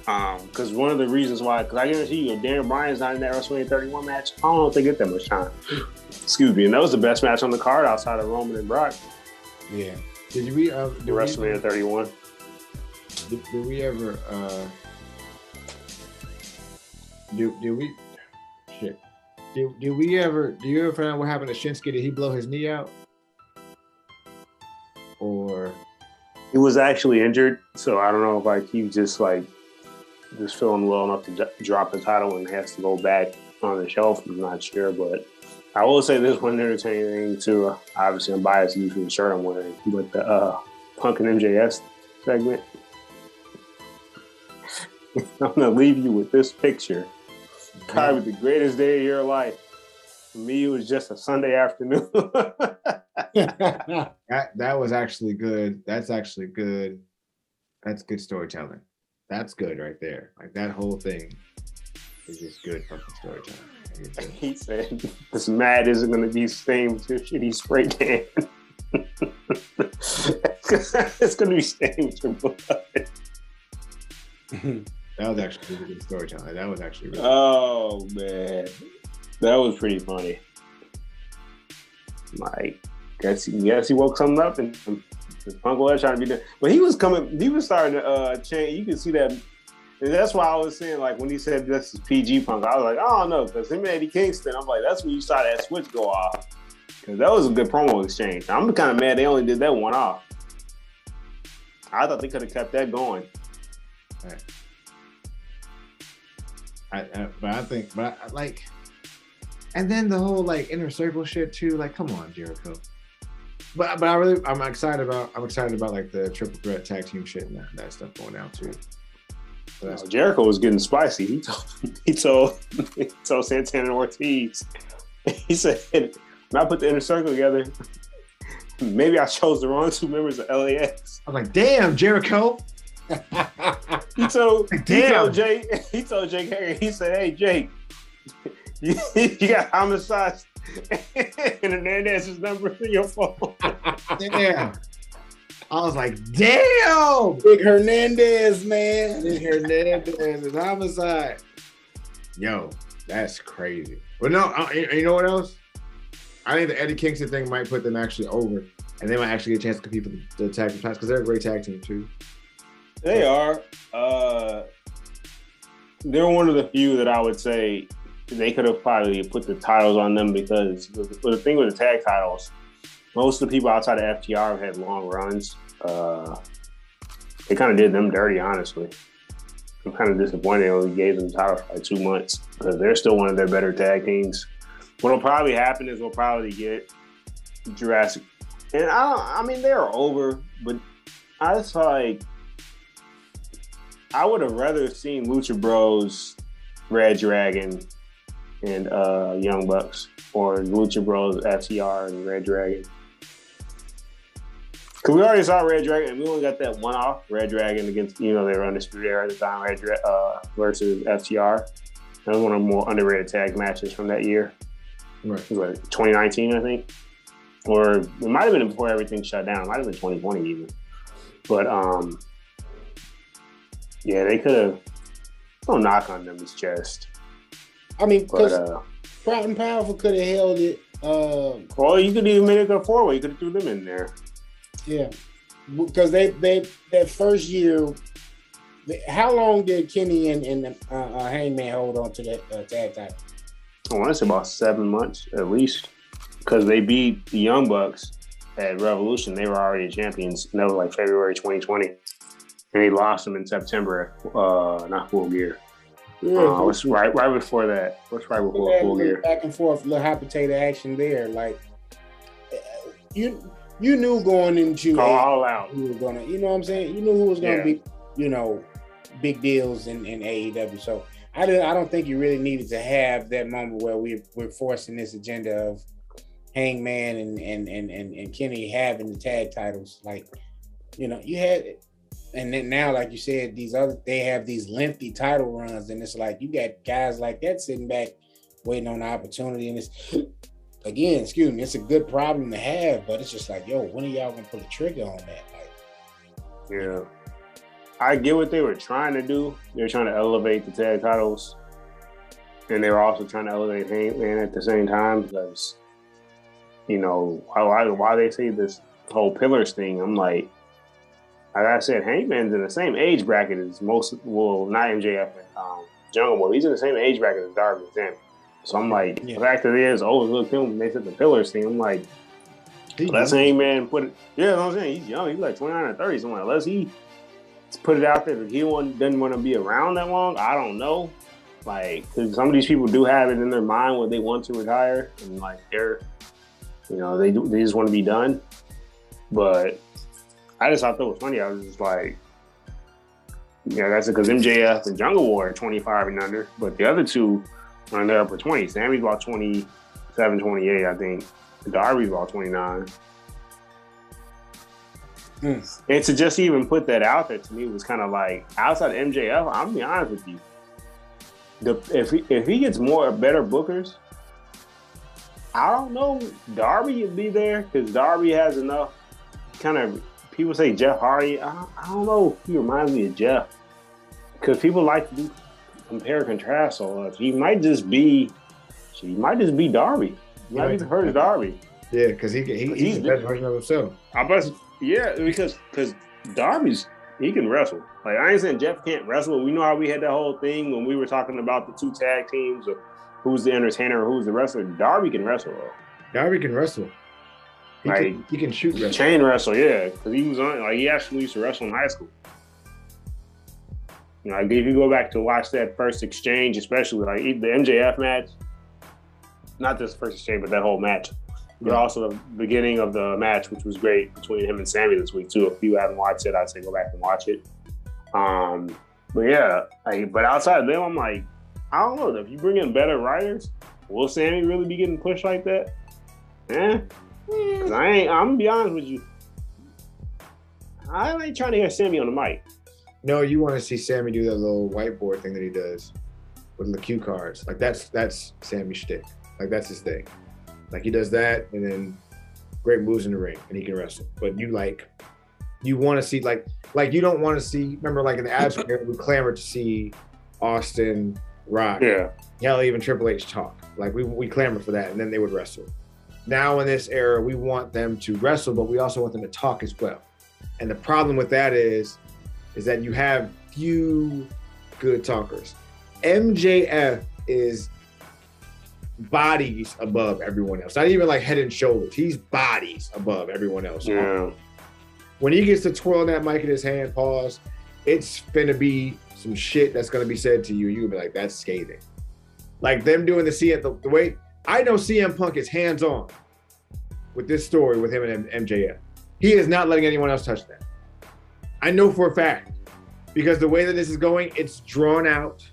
Because one of the reasons why, because I guarantee you, Daniel Bryan's not in that WrestleMania 31 match, I don't know if they get that much time. Excuse me. And that was the best match on the card outside of Roman and Brock, Yeah. Did we? Uh, did, the we WrestleMania 31. did, did we ever? Uh, did, did we? Shit. Did, did we ever? Do you ever find out what happened to Shinsuke? Did he blow his knee out? Or He was actually injured, so I don't know if like he just like just feeling well enough to drop the title and has to go back on the shelf. I'm not sure, but I will say this one entertaining too. Obviously, I'm biased due to the shirt I'm wearing, but the uh, Punk and MJF segment. I'm gonna leave you with this picture. Probably the greatest day of your life. For me, it was just a Sunday afternoon. that that was actually good. That's actually good. That's good storytelling. That's good right there. Like that whole thing is just good fucking storytelling. Like, it's good. He said, "This mad isn't going to be stained with your shitty spray can. it's going to be stained with your blood." That was actually really good storytelling. That was actually really Oh man, that was pretty funny. Like, guess he, guess he woke something up and. and Punk was trying to be there, but he was coming. He was starting to uh, change. You can see that, and that's why I was saying like when he said this is PG Punk, I was like, I don't know, because him and Eddie Kingston, I'm like, that's when you saw that switch go off, because that was a good promo exchange. I'm kind of mad they only did that one off. I thought they could have kept that going. I, I, but I think, but I, like, and then the whole like inner circle shit too. Like, come on, Jericho. But but I really I'm excited about I'm excited about like the triple threat tag team shit and that, that stuff going out too. So Jericho was getting spicy. He told he told he told Santana and Ortiz. He said, "When I put the inner circle together, maybe I chose the wrong two members of LAX. I was like, damn, Jericho. He told, he told Jake, he told Jake Hager, he said, hey, Jake, you, you got homicide and Hernandez's number in your phone. Damn. I was like, damn. Big Hernandez, man. Big Hernandez is homicide. Yo, that's crazy. But no, uh, you you know what else? I think the Eddie Kingston thing might put them actually over, and they might actually get a chance to compete for the, the tag team titles because they're a great tag team too. They are. Uh, they're one of the few that I would say they could have probably put the titles on them because the, the thing with the tag titles, most of the people outside of FTR have had long runs. Uh, they kind of did them dirty, honestly. I'm kind of disappointed they only gave them the titles for like two months because they're still one of their better tag teams. What'll probably happen is we'll probably get Jurassic, and I. I mean, they're over, but I just feel like I would have rather seen Lucha Bros, Red Dragon, and uh, Young Bucks, or Lucha Bros, FTR, and Red Dragon. Cause we already saw Red Dragon, and we only got that one off Red Dragon against you know they were undisputed era at the time, Red Dra- uh, versus FTR. That was one of the more underrated tag matches from that year. Right. It was like 2019, I think, or it might have been before everything shut down. It might have been 2020 even. But um, yeah, they could have. No knock on them his chest, I mean, because uh, Proud and Powerful could have held it. Uh, well, you could even make it a four way. You could have threw them in there. yeah, because they they that first year. How long did Kenny and, and uh, uh, Hangman hold on to that uh, tag title? I want to say about seven months at least, because they beat the Young Bucks at Revolution. They were already champions. And that was like February 2020, and he lost him in September. Uh, not Full Gear. Uh, what's right right before that? What's right before Yeah, Full Gear? back and forth, little hot potato action there. Like you, you knew going into Go all out. who was gonna, you know what I'm saying? You knew who was gonna Yeah. be, you know, big deals in, in AEW. So I didn't, I don't think you really needed to have that moment where we we're forcing this agenda of Hangman and and and and, and Kenny having the tag titles. Like, you know, you had and then now, like you said, these other they have these lengthy title runs, and it's like you got guys like that sitting back waiting on the opportunity. And it's again, excuse me, it's a good problem to have, but it's just like, yo, when are y'all gonna pull the trigger on that? Like, Yeah. I get what they were trying to do. They were trying to elevate the tag titles. And they were also trying to elevate Hangman at the same time because, you know, why, why they say this whole pillars thing, I'm like, like I said, Hangman's in the same age bracket as most, well, not MJF and um, Jungle Boy. He's in the same age bracket as Darby and Sammy. So I'm like, Yeah. the fact that it is, oh, look, him, they said the pillars thing. I'm like, He- Let's Hangman put it. Yeah, you know what I'm saying he's young. He's like 29 or 30. So like, unless he put it out there that he doesn't want to be around that long, I don't know. Like, because some of these people do have it in their mind when they want to retire, and like they're, you know, they do, they just want to be done. But I just thought that was funny. I was just like, yeah, that's because MJF and Jungle Boy are 25 and under, but the other two are in their upper 20s. Sammy's about 27, 28, I think. Darby's about 29. Hmm. And to just even put that out there to me was kind of like outside of MJF. I'm gonna be honest with you. The, if he, if he gets more better bookers, I don't know. Darby would be there because Darby has enough kind of. People say Jeff Hardy. I, I don't know. He reminds me of Jeff because people like to do compare and contrast. So if he might just be, he might just be Darby. He might be hurt Darby. Yeah, because he, he he's, He's the best version of himself. I bet, yeah, because because Darby's he can wrestle. Like I ain't saying Jeff can't wrestle. We know how we had that whole thing when we were talking about the two tag teams of who's the entertainer or who's the wrestler. Darby can wrestle. Darby can wrestle. He, Like- can, he can shoot wrestle. Chain wrestle, yeah, because he was on like he actually used to wrestle in high school. You know, like if you go back to watch that first exchange, especially like the MJF match, not this first exchange, but that whole match. But Yeah. also the beginning of the match, which was great between him and Sammy this week too. If you haven't watched it, I'd say go back and watch it. Um, but yeah, like, but outside of them, I'm like, I don't know. If you bring in better writers, will Sammy really be getting pushed like that? Eh, Hmm. Cause I ain't. I'm gonna be honest with you. I ain't trying to hear Sammy on the mic. No, you want to see Sammy do that little whiteboard thing that he does with the cue cards. Like that's that's Sammy shtick. Like that's his thing. Like he does that, and then great moves in the ring, and he can wrestle. But you like, you want to see like like you don't want to see. Remember, like in the Attitude Era, we clamored to see Austin Rock, Yeah. hell, even Triple H talk. Like we we clamored for that, and then they would wrestle. Now in this era, we want them to wrestle, but we also want them to talk as well. And the problem with that is, is that you have few good talkers. MJF is bodies above everyone else. Not even like head and shoulders. He's bodies above everyone else. Yeah. When he gets to twirling that mic in his hand, pause, it's gonna be some shit that's gonna be said to you. You'll be like, that's scathing. Like them doing the CM, the, the way I know CM Punk is hands on with this story with him and MJF. He is not letting anyone else touch that. I know for a fact because the way that this is going, it's drawn out.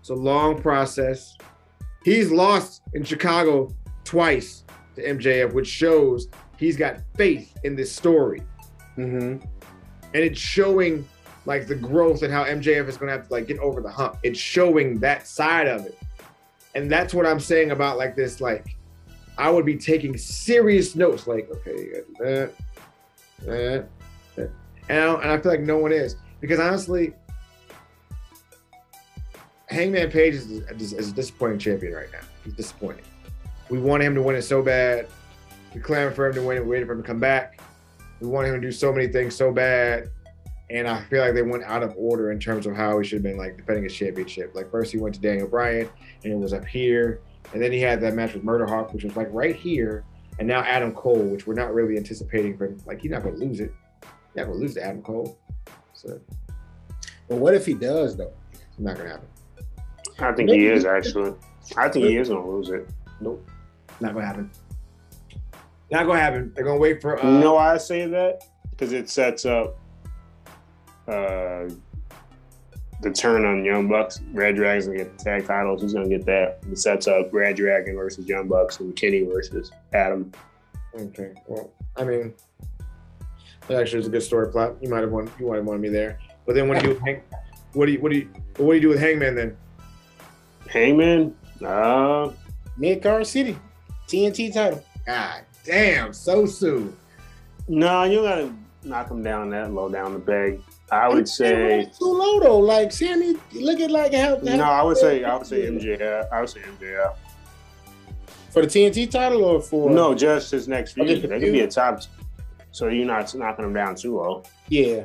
It's a long process. He's lost in Chicago twice to MJF, which shows he's got faith in this story Mm-hmm. and it's showing like the growth and how MJF is going to have to like get over the hump. It's showing that side of it, and that's what I'm saying about like this. Like, I would be taking serious notes. Like, okay, you gotta do that, that. And, I and I feel like no one is because honestly, Hangman Page is, is, a disappointing champion right now. He's disappointing. We wanted him to win it so bad. We clamored for him to win it. We waited for him to come back. We wanted him to do so many things so bad. And I feel like they went out of order in terms of how he should have been like defending his championship. Like first he went to Daniel Bryan and it was up here. And then he had that match with Murder Hawk, which was like right here. And now Adam Cole, which we're not really anticipating for him. Like he's not gonna lose it. He's not gonna lose to Adam Cole. So But what if he does though? it's not gonna happen. I think he is actually. I think he is gonna lose it. Nope. Not gonna happen. Not gonna happen. They're gonna wait for uh, you know why I say that? Because it sets up uh, the turn on Young Bucks. Red Dragon's gonna get the tag titles. Who's gonna get that. It sets up Red Dragon versus Young Bucks and Kenny versus Adam. Okay. Well, I mean, that actually is a good story plot. You might have won. You might have won me there. But then what do you do? With Hang, what do you? What do you? What do you do with Hangman then? Hangman, uh, Mid Card City, TNT title. God damn! So soon. no, you gotta knock him down that low down the peg. I would say too low though. Like Sammy, look at like how, how no. I would say I would say MJF. I would say MJF. for the TNT title or for No, just his next feud. They could be a top. So you're not knocking him down too low. Yeah.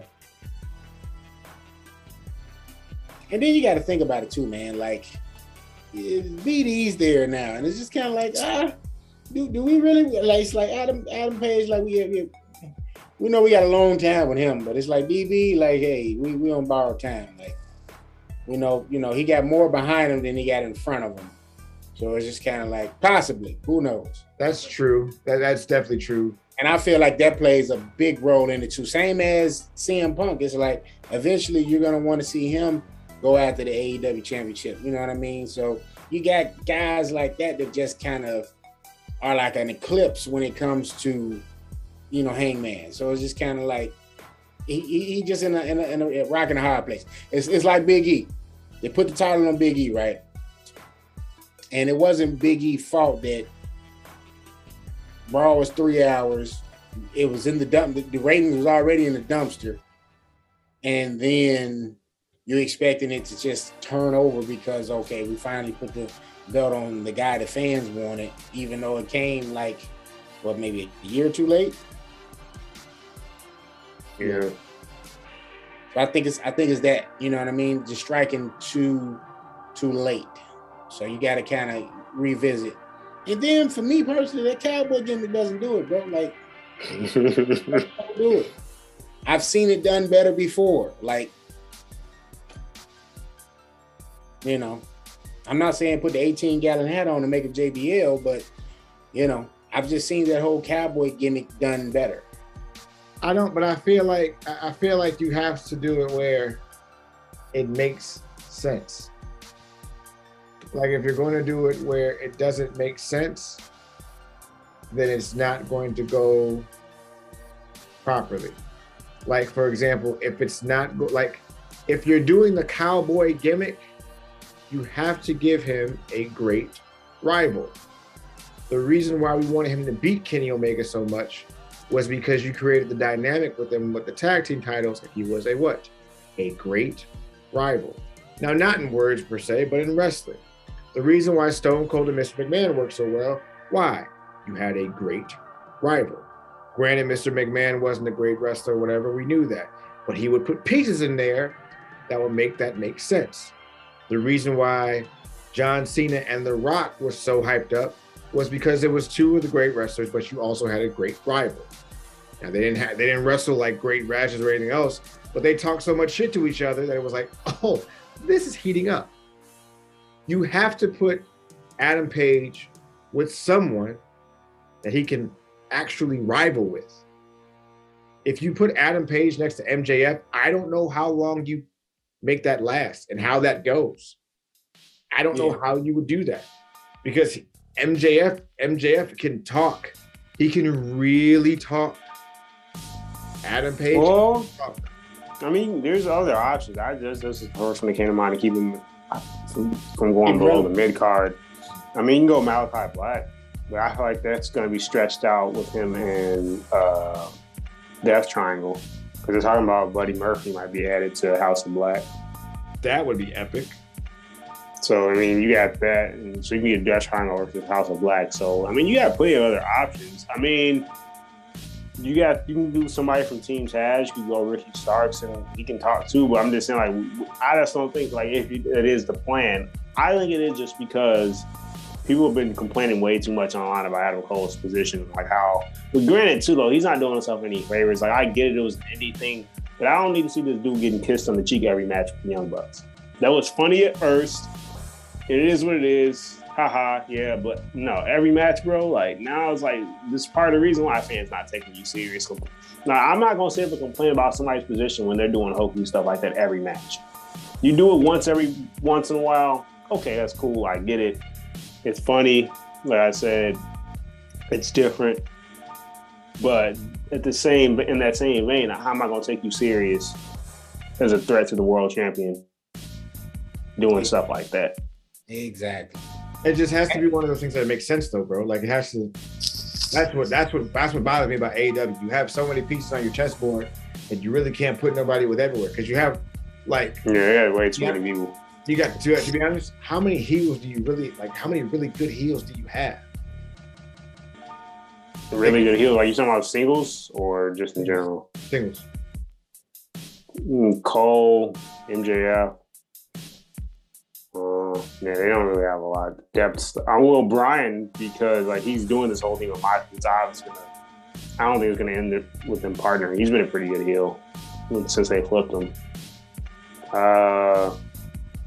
And then you got to think about it too, man. Like, BD's there now, and it's just kind of like, ah, do, do we really like? It's like Adam Adam Page, like we we, we know we got a long time with him, but it's like BB, like, hey, we we on borrowed time. Like, we know, you know, he got more behind him than he got in front of him. So it's just kind of like possibly, who knows? That's true. That, that's definitely true. And I feel like that plays a big role in it too. Same as CM Punk. It's like eventually you're gonna want to see him go after the AEW championship. You know what I mean? So you got guys like that that just kind of are like an eclipse when it comes to, you know, Hangman. So it's just kind of like he, he, he just in a, in a, in a rock and a hard place. It's, it's like Big E. They put the title on Big E, right? And it wasn't Big E fault that Raw was three hours. It was in the dump. The, the ratings was already in the dumpster, and then you're expecting it to just turn over because okay, we finally put the belt on the guy the fans wanted, even though it came like what maybe a year too late. Yeah. So I think it's I think it's that you know what I mean, just striking too too late. So you got to kind of revisit. And then for me personally, that cowboy gimmick doesn't do it, bro. Like don't do it. I've seen it done better before. Like, you know, I'm not saying put the 18 gallon hat on and make a JBL, but you know, I've just seen that whole cowboy gimmick done better. I don't, but I feel like I feel like you have to do it where it makes sense. Like if you're going to do it where it doesn't make sense, then it's not going to go properly. Like for example, if it's not go- like if you're doing the cowboy gimmick, you have to give him a great rival. The reason why we wanted him to beat Kenny Omega so much was because you created the dynamic with them with the tag team titles. He was a what? A great rival. Now, not in words per se, but in wrestling. The reason why Stone Cold and Mr. McMahon worked so well, why? You had a great rival. Granted, Mr. McMahon wasn't a great wrestler or whatever, we knew that. But he would put pieces in there that would make that make sense. The reason why John Cena and The Rock were so hyped up was because it was two of the great wrestlers, but you also had a great rival. Now they didn't have they didn't wrestle like great rashes or anything else, but they talked so much shit to each other that it was like, oh, this is heating up. You have to put Adam Page with someone that he can actually rival with. If you put Adam Page next to MJF, I don't know how long you make that last and how that goes. I don't know how you would do that because MJF MJF can talk. He can really talk. Adam Page Well. I mean, there's other options. I just this is the first one that came to mind to keep him from, going below the mid card. I mean, you can go Malakai Black, but I feel like that's going to be stretched out with him and uh, Death Triangle because they're talking about Buddy Murphy might be added to House of Black. that would be epic. So I mean, you got that, and so you can get Death Triangle versus House of Black. So I mean, you got plenty of other options. I mean, you got you can do somebody from Team Taz. You can go Ricky Starks, and he can talk too. But I'm just saying, like, I just don't think like if it is the plan. I think it is just because people have been complaining way too much online about Adam Cole's position, like how. But granted, too though, he's not doing himself any favors. Like I get it, it was an indie but I don't need to see this dude getting kissed on the cheek every match with Young Bucks. That was funny at first. It is what it is. Haha, yeah, but no, every match, bro. Like now, it's like this is part of the reason why fans not taking you serious. Now, I'm not gonna sit and complain about somebody's position when they're doing hokey stuff like that every match. You do it once every once in a while. Okay, that's cool. I get it. It's funny. Like I said, it's different. But at the same in that same vein, how am I gonna take you serious as a threat to the world champion doing stuff like that? Exactly. It just has to be one of those things that makes sense though, bro. Like it has to that's what that's what that's what bothers me about AEW. You have so many pieces on your chessboard and you really can't put nobody with everywhere. Because you have like Yeah, yeah, way too many people. you got to to be honest, how many heels do you really like how many really good heels do you have? Really good heels. Are you talking about singles or just in general? Singles. Mm, Cole, MJF. Uh, yeah, they don't really have a lot of depth. I will Brian because like he's doing this whole thing with my. It's gonna. I don't think it's gonna end it with him partnering. He's been a pretty good heel since they flipped him. Uh,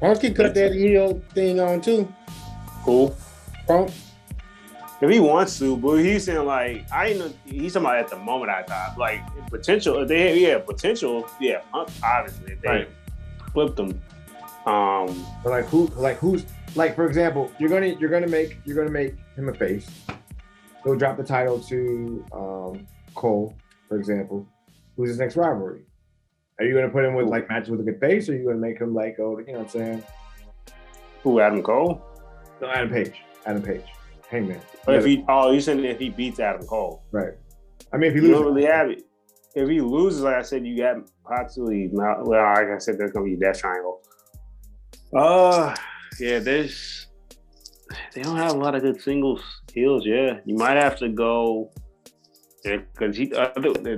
Punk can cut that heel thing on too. cool. Punk. If he wants to, but he's saying like I ain't know he's talking about at the moment I thought like potential if they yeah potential yeah Punk, obviously if they Right. flipped him um But like who like who's like for example, you're gonna you're gonna make you're gonna make him a face. Go drop the title to um Cole, for example. Who's his next rivalry? Are you gonna put him with like matches with a good face, or are you gonna make him like oh you know what I'm saying? who Adam Cole No, Adam Page. Adam Page. Hangman. but if he oh you saying if he beats Adam Cole right. I mean if he you loses really have it if he loses like I said you got possibly well like I said there's gonna be a death triangle uh yeah there's they don't have a lot of good singles heels yeah you might have to go because he uh,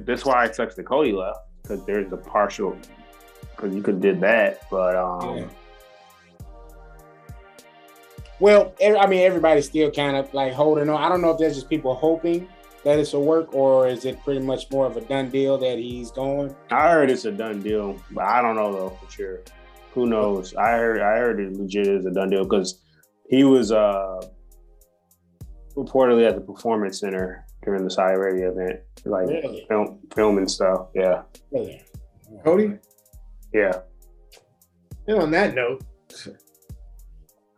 that's why it sucks that Cody left because there's a partial because you could did that but um Yeah. Well, I mean, everybody's still kind of like holding on. I don't know if that's just people hoping that it's a work, or is it pretty much more of a done deal that he's going? I heard it's a done deal, but I don't know though for sure. Who knows? I heard I heard it legit is a done deal because he was uh reportedly at the performance center during the Saudi Arabia event, like Really? film filming stuff. Yeah, Really? Cody. yeah. And on that note,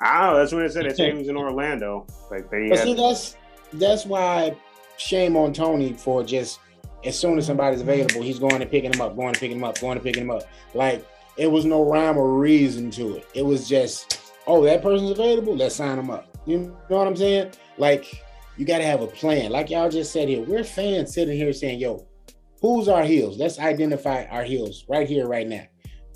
I. That's what it said. They said he was in Orlando. Like they But had, see, that's that's why shame on Tony for just as soon as somebody's available, he's going and picking them up, going and picking them up, going and picking them up. Like it was no rhyme or reason to it. It was just, oh, that person's available, let's sign them up. You know what I'm saying? Like you got to have a plan. Like y'all just said here, we're fans sitting here saying, yo, who's our heels? Let's identify our heels right here, right now.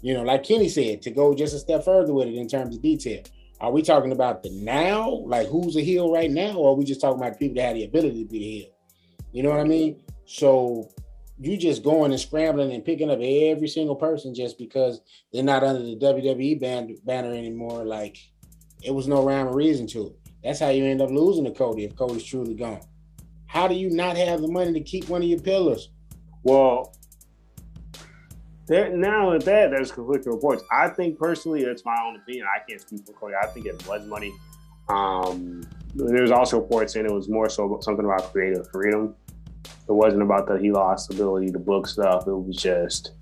You know, like Kenny said, to go just a step further with it in terms of detail. Are we talking about the now, like who's a heel right now, or are we just talking about people that have the ability to be a heel? You know what I mean? So you just going and scrambling and picking up every single person just because they're not under the WWE band, banner anymore. Like it was no rhyme or reason to it. That's how you end up losing to Cody if Cody's truly gone. How do you not have the money to keep one of your pillars? Well, there, now with that, there's conflicting reports. I think personally, that's my own opinion. I can't speak for Cody. I think it was money. Um, there's also reports saying it was more so something about creative freedom. It wasn't about that he lost ability to book stuff. It was just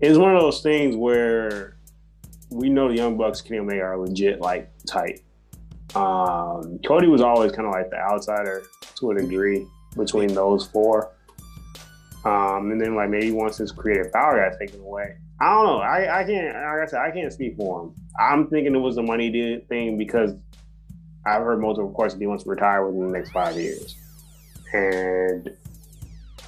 it's one of those things where we know the Young Bucks, Kenny Omega are legit like tight. Um, Cody was always kind of like the outsider to a degree between those four. Um, and then like maybe once his creative power got taken away, I don't know. I, I can't. Like I said, I can't speak for him. I'm thinking it was a money thing because I've heard multiple reports that he wants to retire within the next five years, and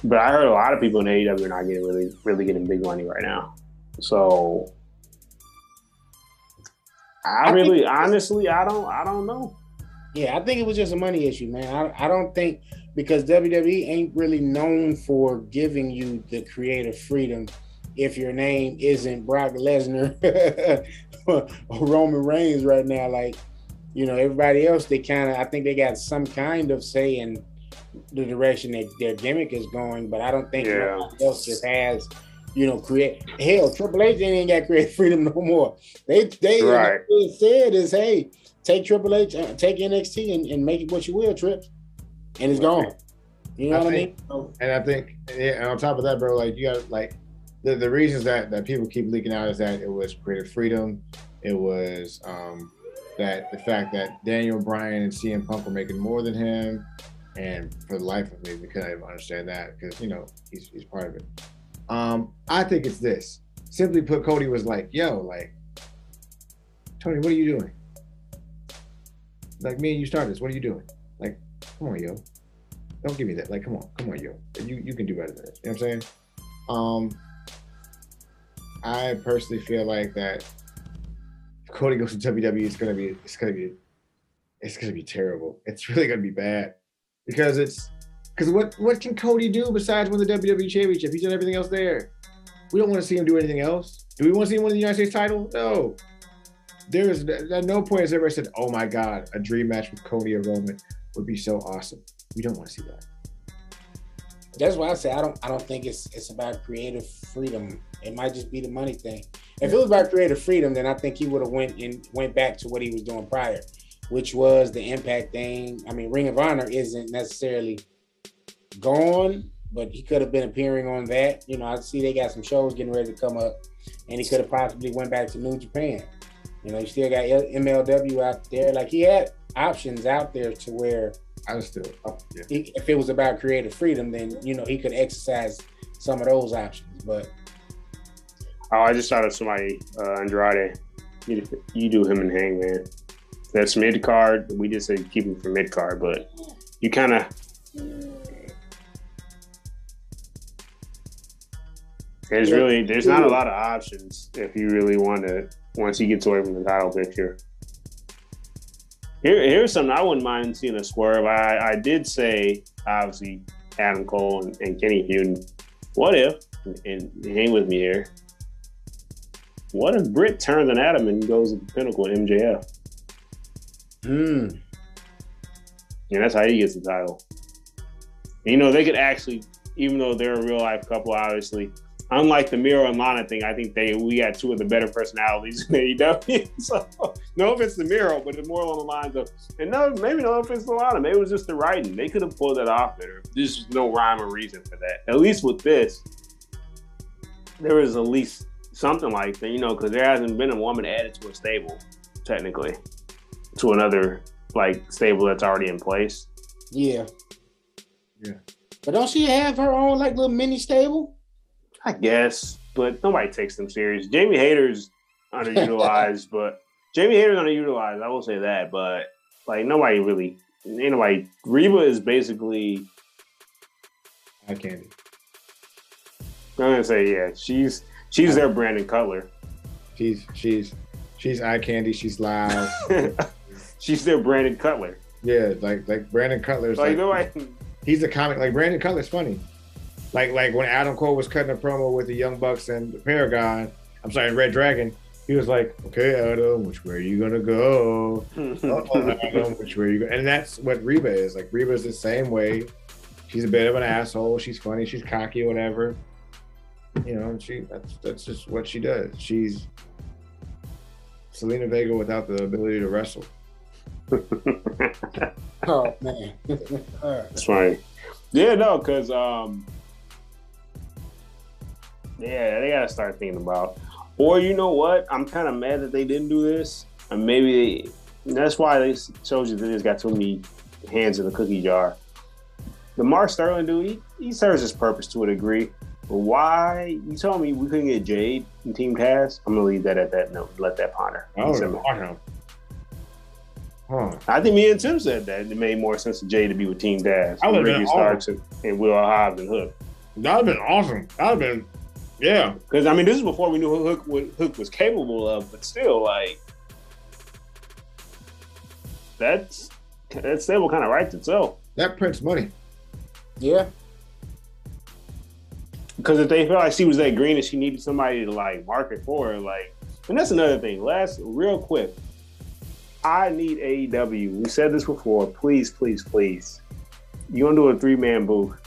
but I heard a lot of people in AEW are not getting really really getting big money right now. So I, I really, honestly, I don't, I don't know. Yeah, I think it was just a money issue, man. I, I don't think because WWE ain't really known for giving you the creative freedom if your name isn't Brock Lesnar or Roman Reigns right now. Like, you know, everybody else, they kind of, I think they got some kind of say in the direction that their gimmick is going, but I don't think yeah. else just has you know, create hell. Triple H ain't got creative freedom no more. They they right. said is hey, take Triple H, uh, take NXT and, and make it what you will, Trip, and it's right. gone. You know I what think, I mean? And I think, yeah, and on top of that, bro, like you got like the, the reasons that that people keep leaking out is that it was creative freedom, it was um that the fact that Daniel Bryan and CM Punk were making more than him, and for the life of me, we couldn't even understand that because you know he's he's part of it. Um, I think it's this. Simply put, Cody was like, yo, like, Tony, what are you doing? Like me and you started this. What are you doing? Like, come on, yo. Don't give me that. Like, come on, come on, yo. You you can do better than this. You know what I'm saying? Um I personally feel like that if Cody goes to WWE, it's gonna be it's gonna be it's gonna be terrible. It's really gonna be bad. Because it's because what what can Cody do besides win the WWE Championship? He's done everything else there. We don't want to see him do anything else. Do we want to see him win the United States title? No. There is at no point has ever said, "Oh my God, a dream match with Cody or Roman would be so awesome." We don't want to see that. That's why I say I don't. I don't think it's it's about creative freedom. It might just be the money thing. If it was about creative freedom, then I think he would have went and went back to what he was doing prior, which was the Impact thing. I mean, Ring of Honor isn't necessarily gone, but he could have been appearing on that. You know, I see they got some shows getting ready to come up, and he could have possibly went back to New Japan. You know, you still got MLW out there. Like he had options out there to where I was still, yeah. if it was about creative freedom, then you know he could exercise some of those options. But oh, I just thought of somebody, uh, Andrade. You, you do him and Hangman. That's mid card. We just say keep him for mid card, but you kind of There's really there's not a lot of options if you really want to once he gets away from the title picture. Here, here's something I wouldn't mind seeing a swerve. I, I did say obviously Adam Cole and, and Kenny Feud. What if and, and, hang with me here? What if Britt turns on Adam and goes to the pinnacle in MJF? Hmm. And that's how he gets the title. And, you know, they could actually, even though they're a real life couple, obviously, unlike the Miro and Lana thing, I think they we had two of the better personalities in AEW. so no offense to Miro, but it's more along the lines of and no, maybe no offense to Lana. Maybe it was just the writing. They could have pulled that off better. There's no rhyme or reason for that. At least with this, there is at least something like that, you know, because there hasn't been a woman added to a stable, technically, to another like stable that's already in place. Yeah. Yeah. But don't she have her own like little mini stable? I guess, but nobody takes them serious. Jamie Hayter's underutilized, but Jamie Hayter's underutilized. I will say that, but like nobody really, ain't nobody. Reba is basically. Eye candy. I'm gonna say yeah. She's she's their Brandon Cutler. She's she's she's eye candy. She's loud. she's their Brandon Cutler. yeah, like like Brandon Cutler's Like like, nobody. he's a comic. Like Brandon Cutler's funny. Like like when Adam Cole was cutting a promo with the Young Bucks and the Paragon. I'm sorry, Red Dragon. He was like, "Okay, Adam, which way are you gonna go? Oh, Adam, which way are you go?" And that's what Reba is. Like Reba's the same way. She's a bit of an asshole. She's funny. She's cocky, whatever. You know, she that's that's just what she does. She's Zelina Vega without the ability to wrestle. Oh man. All right. That's right. Yeah, no, because um, yeah, they gotta start thinking about. Or you know what? I'm kind of mad that they didn't do this, and maybe they, that's why they told you that it's got too many hands in the cookie jar. The Mark Sterling dude, he, he serves his purpose to a degree. But why? You told me we couldn't get Jade in Team Taz. I'm gonna leave that at that note. Let that ponder. Oh, him. Huh. I think me and Tim said that it made more sense to Jay to be with Team Taz. I would've Ricky been Starks and, and Will Hobbs and Hook. That'd have been awesome. That'd have been, yeah. Because I mean, this is before we knew who Hook what Hook was capable of, but still, like that's that stable kind of writes itself. That prints money. Yeah. Because if they felt like she was that green and she needed somebody to like market for her, like, and that's another thing. Last, real quick, I need AEW. We said this before. Please, please, please. You gonna do a three man booth?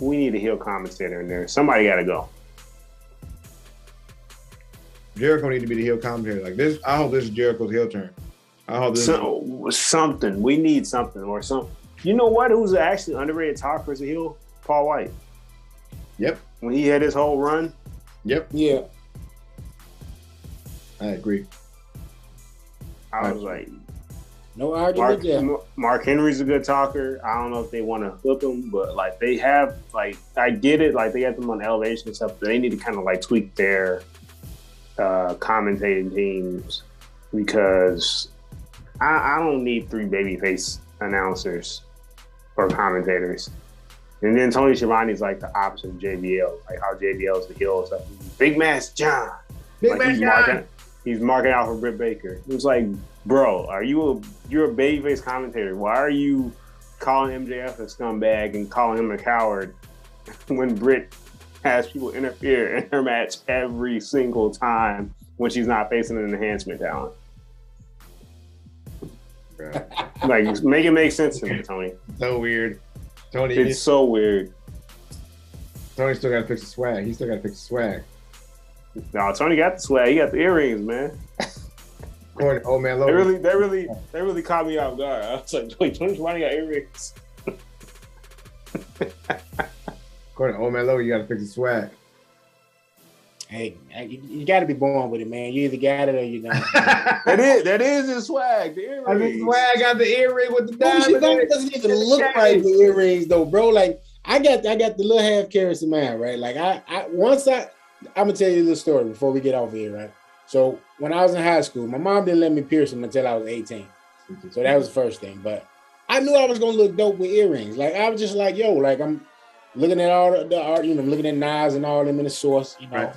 We need a heel commentator in there. Somebody got to go. Jericho need to be the heel commentator. Like this, I hope this is Jericho's heel turn. I hope this. So, something. We need something or something. You know what? Who's actually underrated talker as a heel? Paul White. Yep, When he had his whole run, yep, Yeah. I agree. I was like, No argument Mark, there. Mark Henry's a good talker. I don't know if they want to hook him, but like they have, like I get it. Like they got them on elevation and stuff. But they need to kind of like tweak their uh, commentating teams because I, I don't need three babyface announcers or commentators. And then Tony Schiavone's like the opposite of JBL, like how JBL is the heel and stuff. Big Mass John. Big Like, he's man, marking, he's marking out for Britt Baker. It was like, bro, are you a you're a babyface commentator? Why are you calling MJF a scumbag and calling him a coward when Britt has people interfere in her match every single time when she's not facing an enhancement talent? Like, make it make sense to me, Tony. so weird. Tony, It's so weird. Tony still got to fix the swag. He still got to fix the swag. No, Tony got the swag. He got the earrings, man. According to old man They Logan, really, they really, they really caught me off guard. I was like, wait, Tony Schiavone got earrings. according to old man Logan, you got to fix the swag. Hey, you, you got to be born with it, man. You either got it or you don't. That is, that is his swag. The earrings. I think swag got the earring with the diamond. it. doesn't even look right with earrings though, bro. Like I got I got the little half carats in mine, right? Like I, I once I I'm gonna tell you the story before we get off here, right? So when I was in high school, my mom didn't let me pierce them until I was 18. So that was the first thing. But I knew I was gonna look dope with earrings. Like I was just like, yo, like I'm looking at all the, the art, you know, looking at knives and all them in the source, you know. Right.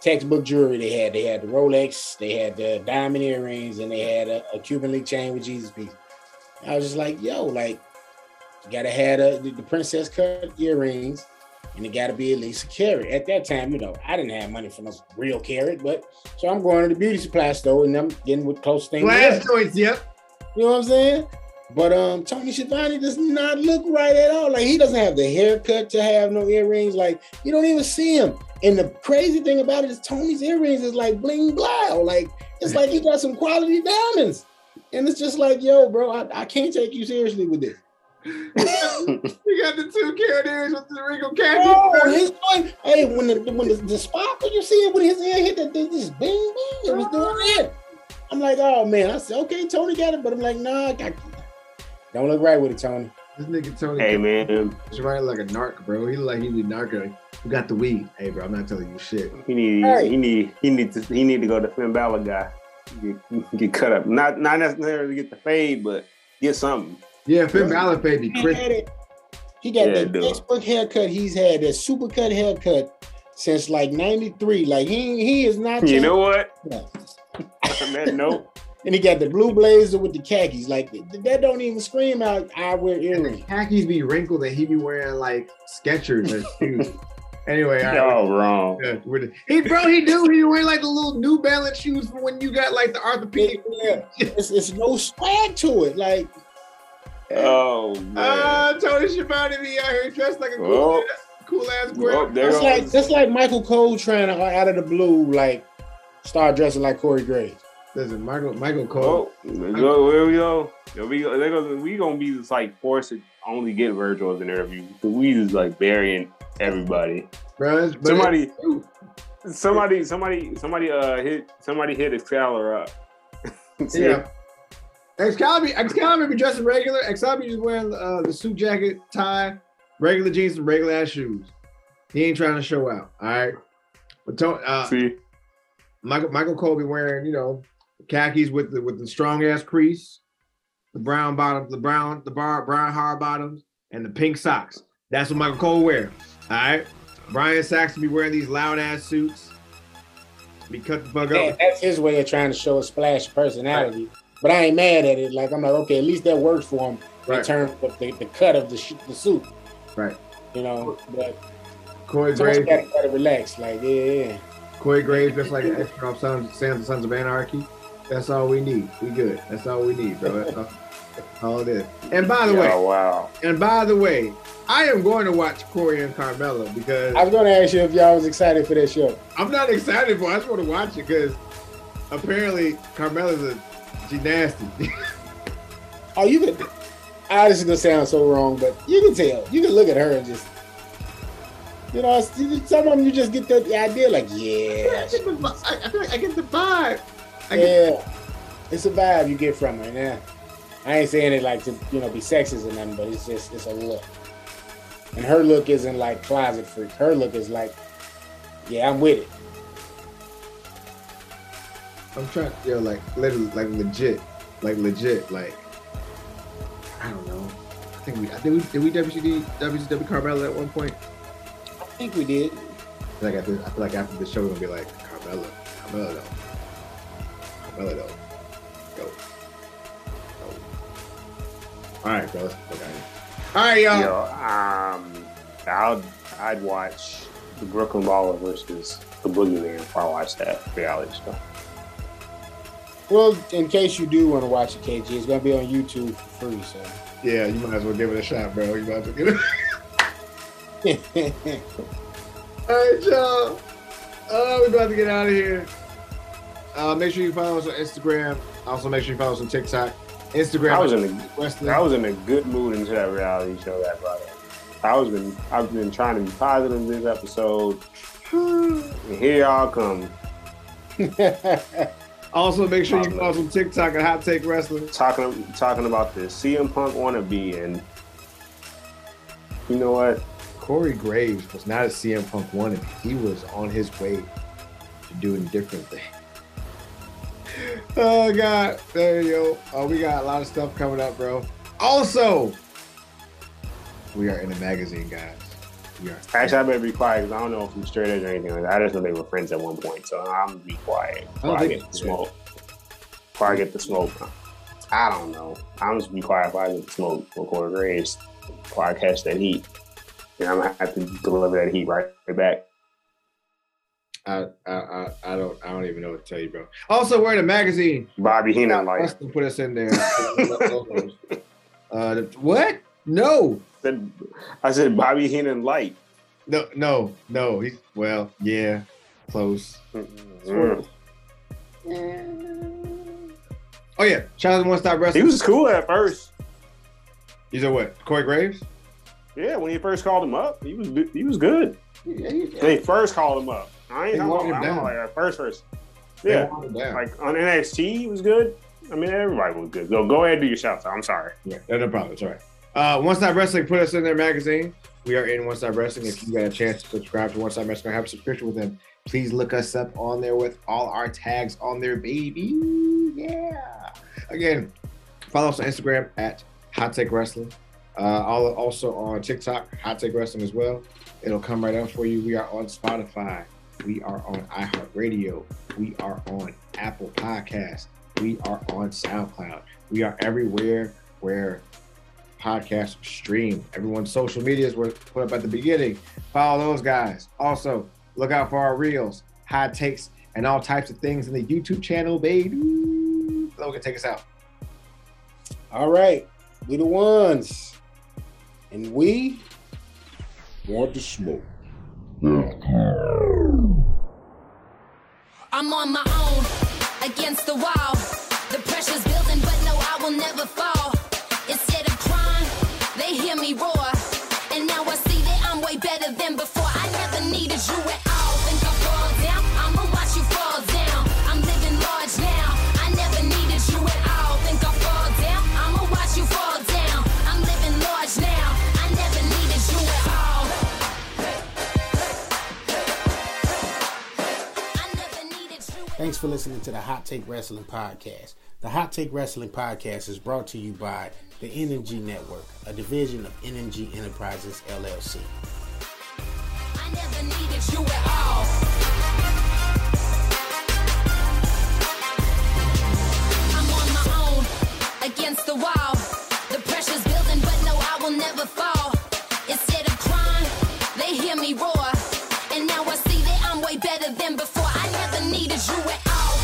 Textbook jewelry they had. They had the Rolex, they had the diamond earrings, and they had a, a Cuban link chain with Jesus piece. I was just like, yo, like, you gotta have the, the, the princess cut earrings, and it gotta be at least a carat. At that time, you know, I didn't have money for no real carat, but so I'm going to the beauty supply store and I'm getting with close things. Glass joints, yep. You know what I'm saying? But um, Tony Schiavone does not look right at all. Like he doesn't have the haircut to have no earrings. Like you don't even see him. And the crazy thing about it is Tony's earrings is like bling blow. Like it's like he got some quality diamonds. And it's just like, yo, bro, I, I can't take you seriously with this. You got the two carat earrings with the Regal candy. Oh, his boy, hey, when the when the, the sparkle you see it when his ear hit that this bing bing, it was doing uh-huh. that. I'm like, oh man, I said, okay, Tony got it, but I'm like, nah, I got Don't look right with it, Tony. This nigga Tony. Hey man, He's right like a narc, bro. He look like he be narco. Who got the weed? Hey, bro, I'm not telling you shit. he need Hey. he need he need to he need to go to Finn Balor guy. Get, get cut up. Not not necessarily get the fade, but get something. Yeah, Finn Balor baby, He, Chris. he got Yeah, that dude. textbook haircut he's had, that super cut haircut since like 93. Like he he is not You know what? changed. On that note, And he got the blue blazer with the khakis. Like that don't even scream out I wear And the earrings. khakis be wrinkled and he be wearing like Skechers or shoes. anyway, all right. y'all wrong. Yeah, he bro, he do. He wearing like the little New Balance shoes from when you got like the orthopedic. Yeah, it's, it's no swag to it. Like Oh man. Ah, Tony Schiavone be out here dressed like a cool ass, cool ass boy. that's like that's like Michael Cole trying to out of the blue like start dressing like Corey Graves. Listen, Michael Michael Cole. Oh, go, there we go. There we go. There goes, we gonna be just like forced to only get Virgil as an interview. 'Cause We just like burying everybody. bro, it's- but Somebody, it's true. somebody, somebody, somebody, uh, hit somebody hit Excalibur up. Yeah. Excalibur, Excalibur be dressing regular. Excalibur just wearing uh, the suit jacket, tie, regular jeans, and regular ass shoes. He ain't trying to show out. All right. But Tony, uh, See, Michael Michael Cole be wearing, you know, khakis with the with the strong ass crease, the brown bottom, the brown, the bar brown hard bottoms, and the pink socks. That's what Michael Cole wear. All right. Byron Saxton be wearing these loud ass suits. Be cut the fuck Yeah, up. that's his way of trying to show a splash of personality. But I ain't mad at it. Like I'm like, okay, at least that works for him in Right. terms of the, the cut of the sh- the suit. Right. You know, but Corey Tony Graves, got to gotta relax. Like, yeah, yeah. Corey Graves, just like an extra off Sons, Sons, Sons of Anarchy. That's all we need. We good. That's all we need, bro. That's all, all it is. And by the way, oh wow. and by the way, I am going to watch Corey and Carmella because I was gonna ask you if y'all was excited for that show. I'm not excited for. it. I just want to watch it because apparently Carmella's a she nasty. Oh, you could. This is gonna sound so wrong, but you can tell. You can look at her and just, you know, some of them you just get the idea, like, I, yeah, get the, I, I feel like I get the vibe. I get, yeah, it's a vibe you get from her. Yeah, I ain't saying it like to you know be sexist or nothing, but it's just it's a look. And her look isn't like closet freak. Her look is like, yeah, I'm with it. I'm trying, yo, like literally, like legit, like legit, like I don't know. I think we, I think we did we WCD WCW Carmella at one point. I think we did. Like I feel, I feel like after the show we're gonna be like Carmella, Carmella though, Carmella though, go, go. All right, bro. Let's fuck out of. All right, y'all. Yo, um, I'd I'd watch the Brooklyn Brawler versus the Boogeyman if I watch that reality show. Well, in case you do want to watch it, KG, it's gonna be on YouTube for free. So. Yeah, you might as well give it a shot, bro. You might as well give it. All right, y'all. Uh, we're about to get out of here. Uh, make sure you follow us on Instagram. Also, make sure you follow us on TikTok. Instagram. I was in a Wrestling. I was in a good mood into that reality show that brought up. I was been I've been trying to be positive this episode, and here y'all come Also, make sure you follow us on TikTok at Hot Take Wrestling. talking talking about the CM Punk wannabe, and you know what? Corey Graves was not a CM Punk wannabe. He was on his way to doing different things. Oh God, there you go. Oh, we got a lot of stuff coming up, bro. Also, we are in a magazine, guys. Are. Actually, I better be quiet because I don't know if I'm straight edge or anything like. I just know they were friends at one point, so I'm gonna be quiet before I, think get the smoke. Before I get the smoke, I don't know. I'm just be quiet before I get the smoke for Corey Graves. Before I catch that heat, and I'm gonna have to deliver that heat right back. I, I, I, I don't, I don't even know what to tell you, bro. Also, we're in a magazine. Bobby Heenan, like Wrestling put us in there. uh, what? No, said, I said Bobby Heenan light. no, no, no. He's well, yeah, close. Mm. Oh yeah, shout out to One Stop Wrestling. He Wrestling. was cool at first. You said what? Corey Graves? Yeah, when he first called him up, he was he was good. Yeah, he- They first called him up. I ain't talking about I'm like at first first. Yeah, wanted him down. like on NXT he was good. I mean, everybody was good. Go, go ahead and do your shout out. I'm sorry. Yeah, no problem. It's all right. Uh, One Stop Wrestling put us in their magazine. We are in One Stop Wrestling. If you got a chance to subscribe to One Stop Wrestling, have a subscription with them. Please look us up on there with all our tags on there, baby. Yeah. Again, follow us on Instagram at Hot Take Wrestling. Uh, also on TikTok, Hot Take Wrestling as well. It'll come right up for you. We are on Spotify. We are on iHeartRadio. We are on Apple Podcasts. We are on SoundCloud. We are everywhere where podcasts stream. Everyone's social medias were put up at the beginning. Follow those guys. Also, look out for our reels, hot takes, and all types of things in the YouTube channel, baby. Logan, take us out. All right. We the ones. And we want to smoke. I'm on my own, against the wall. The pressure's building, but no, I will never fall. Me roar. And now I see that I'm way better than before. I never needed you at all. Think I fall down? I'ma watch you fall down. I'm living large now. I never needed you at all. Think I fall down? I'ma watch you fall down. I'm living large now. I never needed you at all. Thanks for listening to the Hot Take Wrestling Podcast. The Hot Take Wrestling Podcast is brought to you by the Energy Network, a division of Energy Enterprises LLC. against the wall. The pressure's building, but no, I will never fall. Instead of crying, they hear me roar. And now I see that I'm way better than before. I never needed you at all.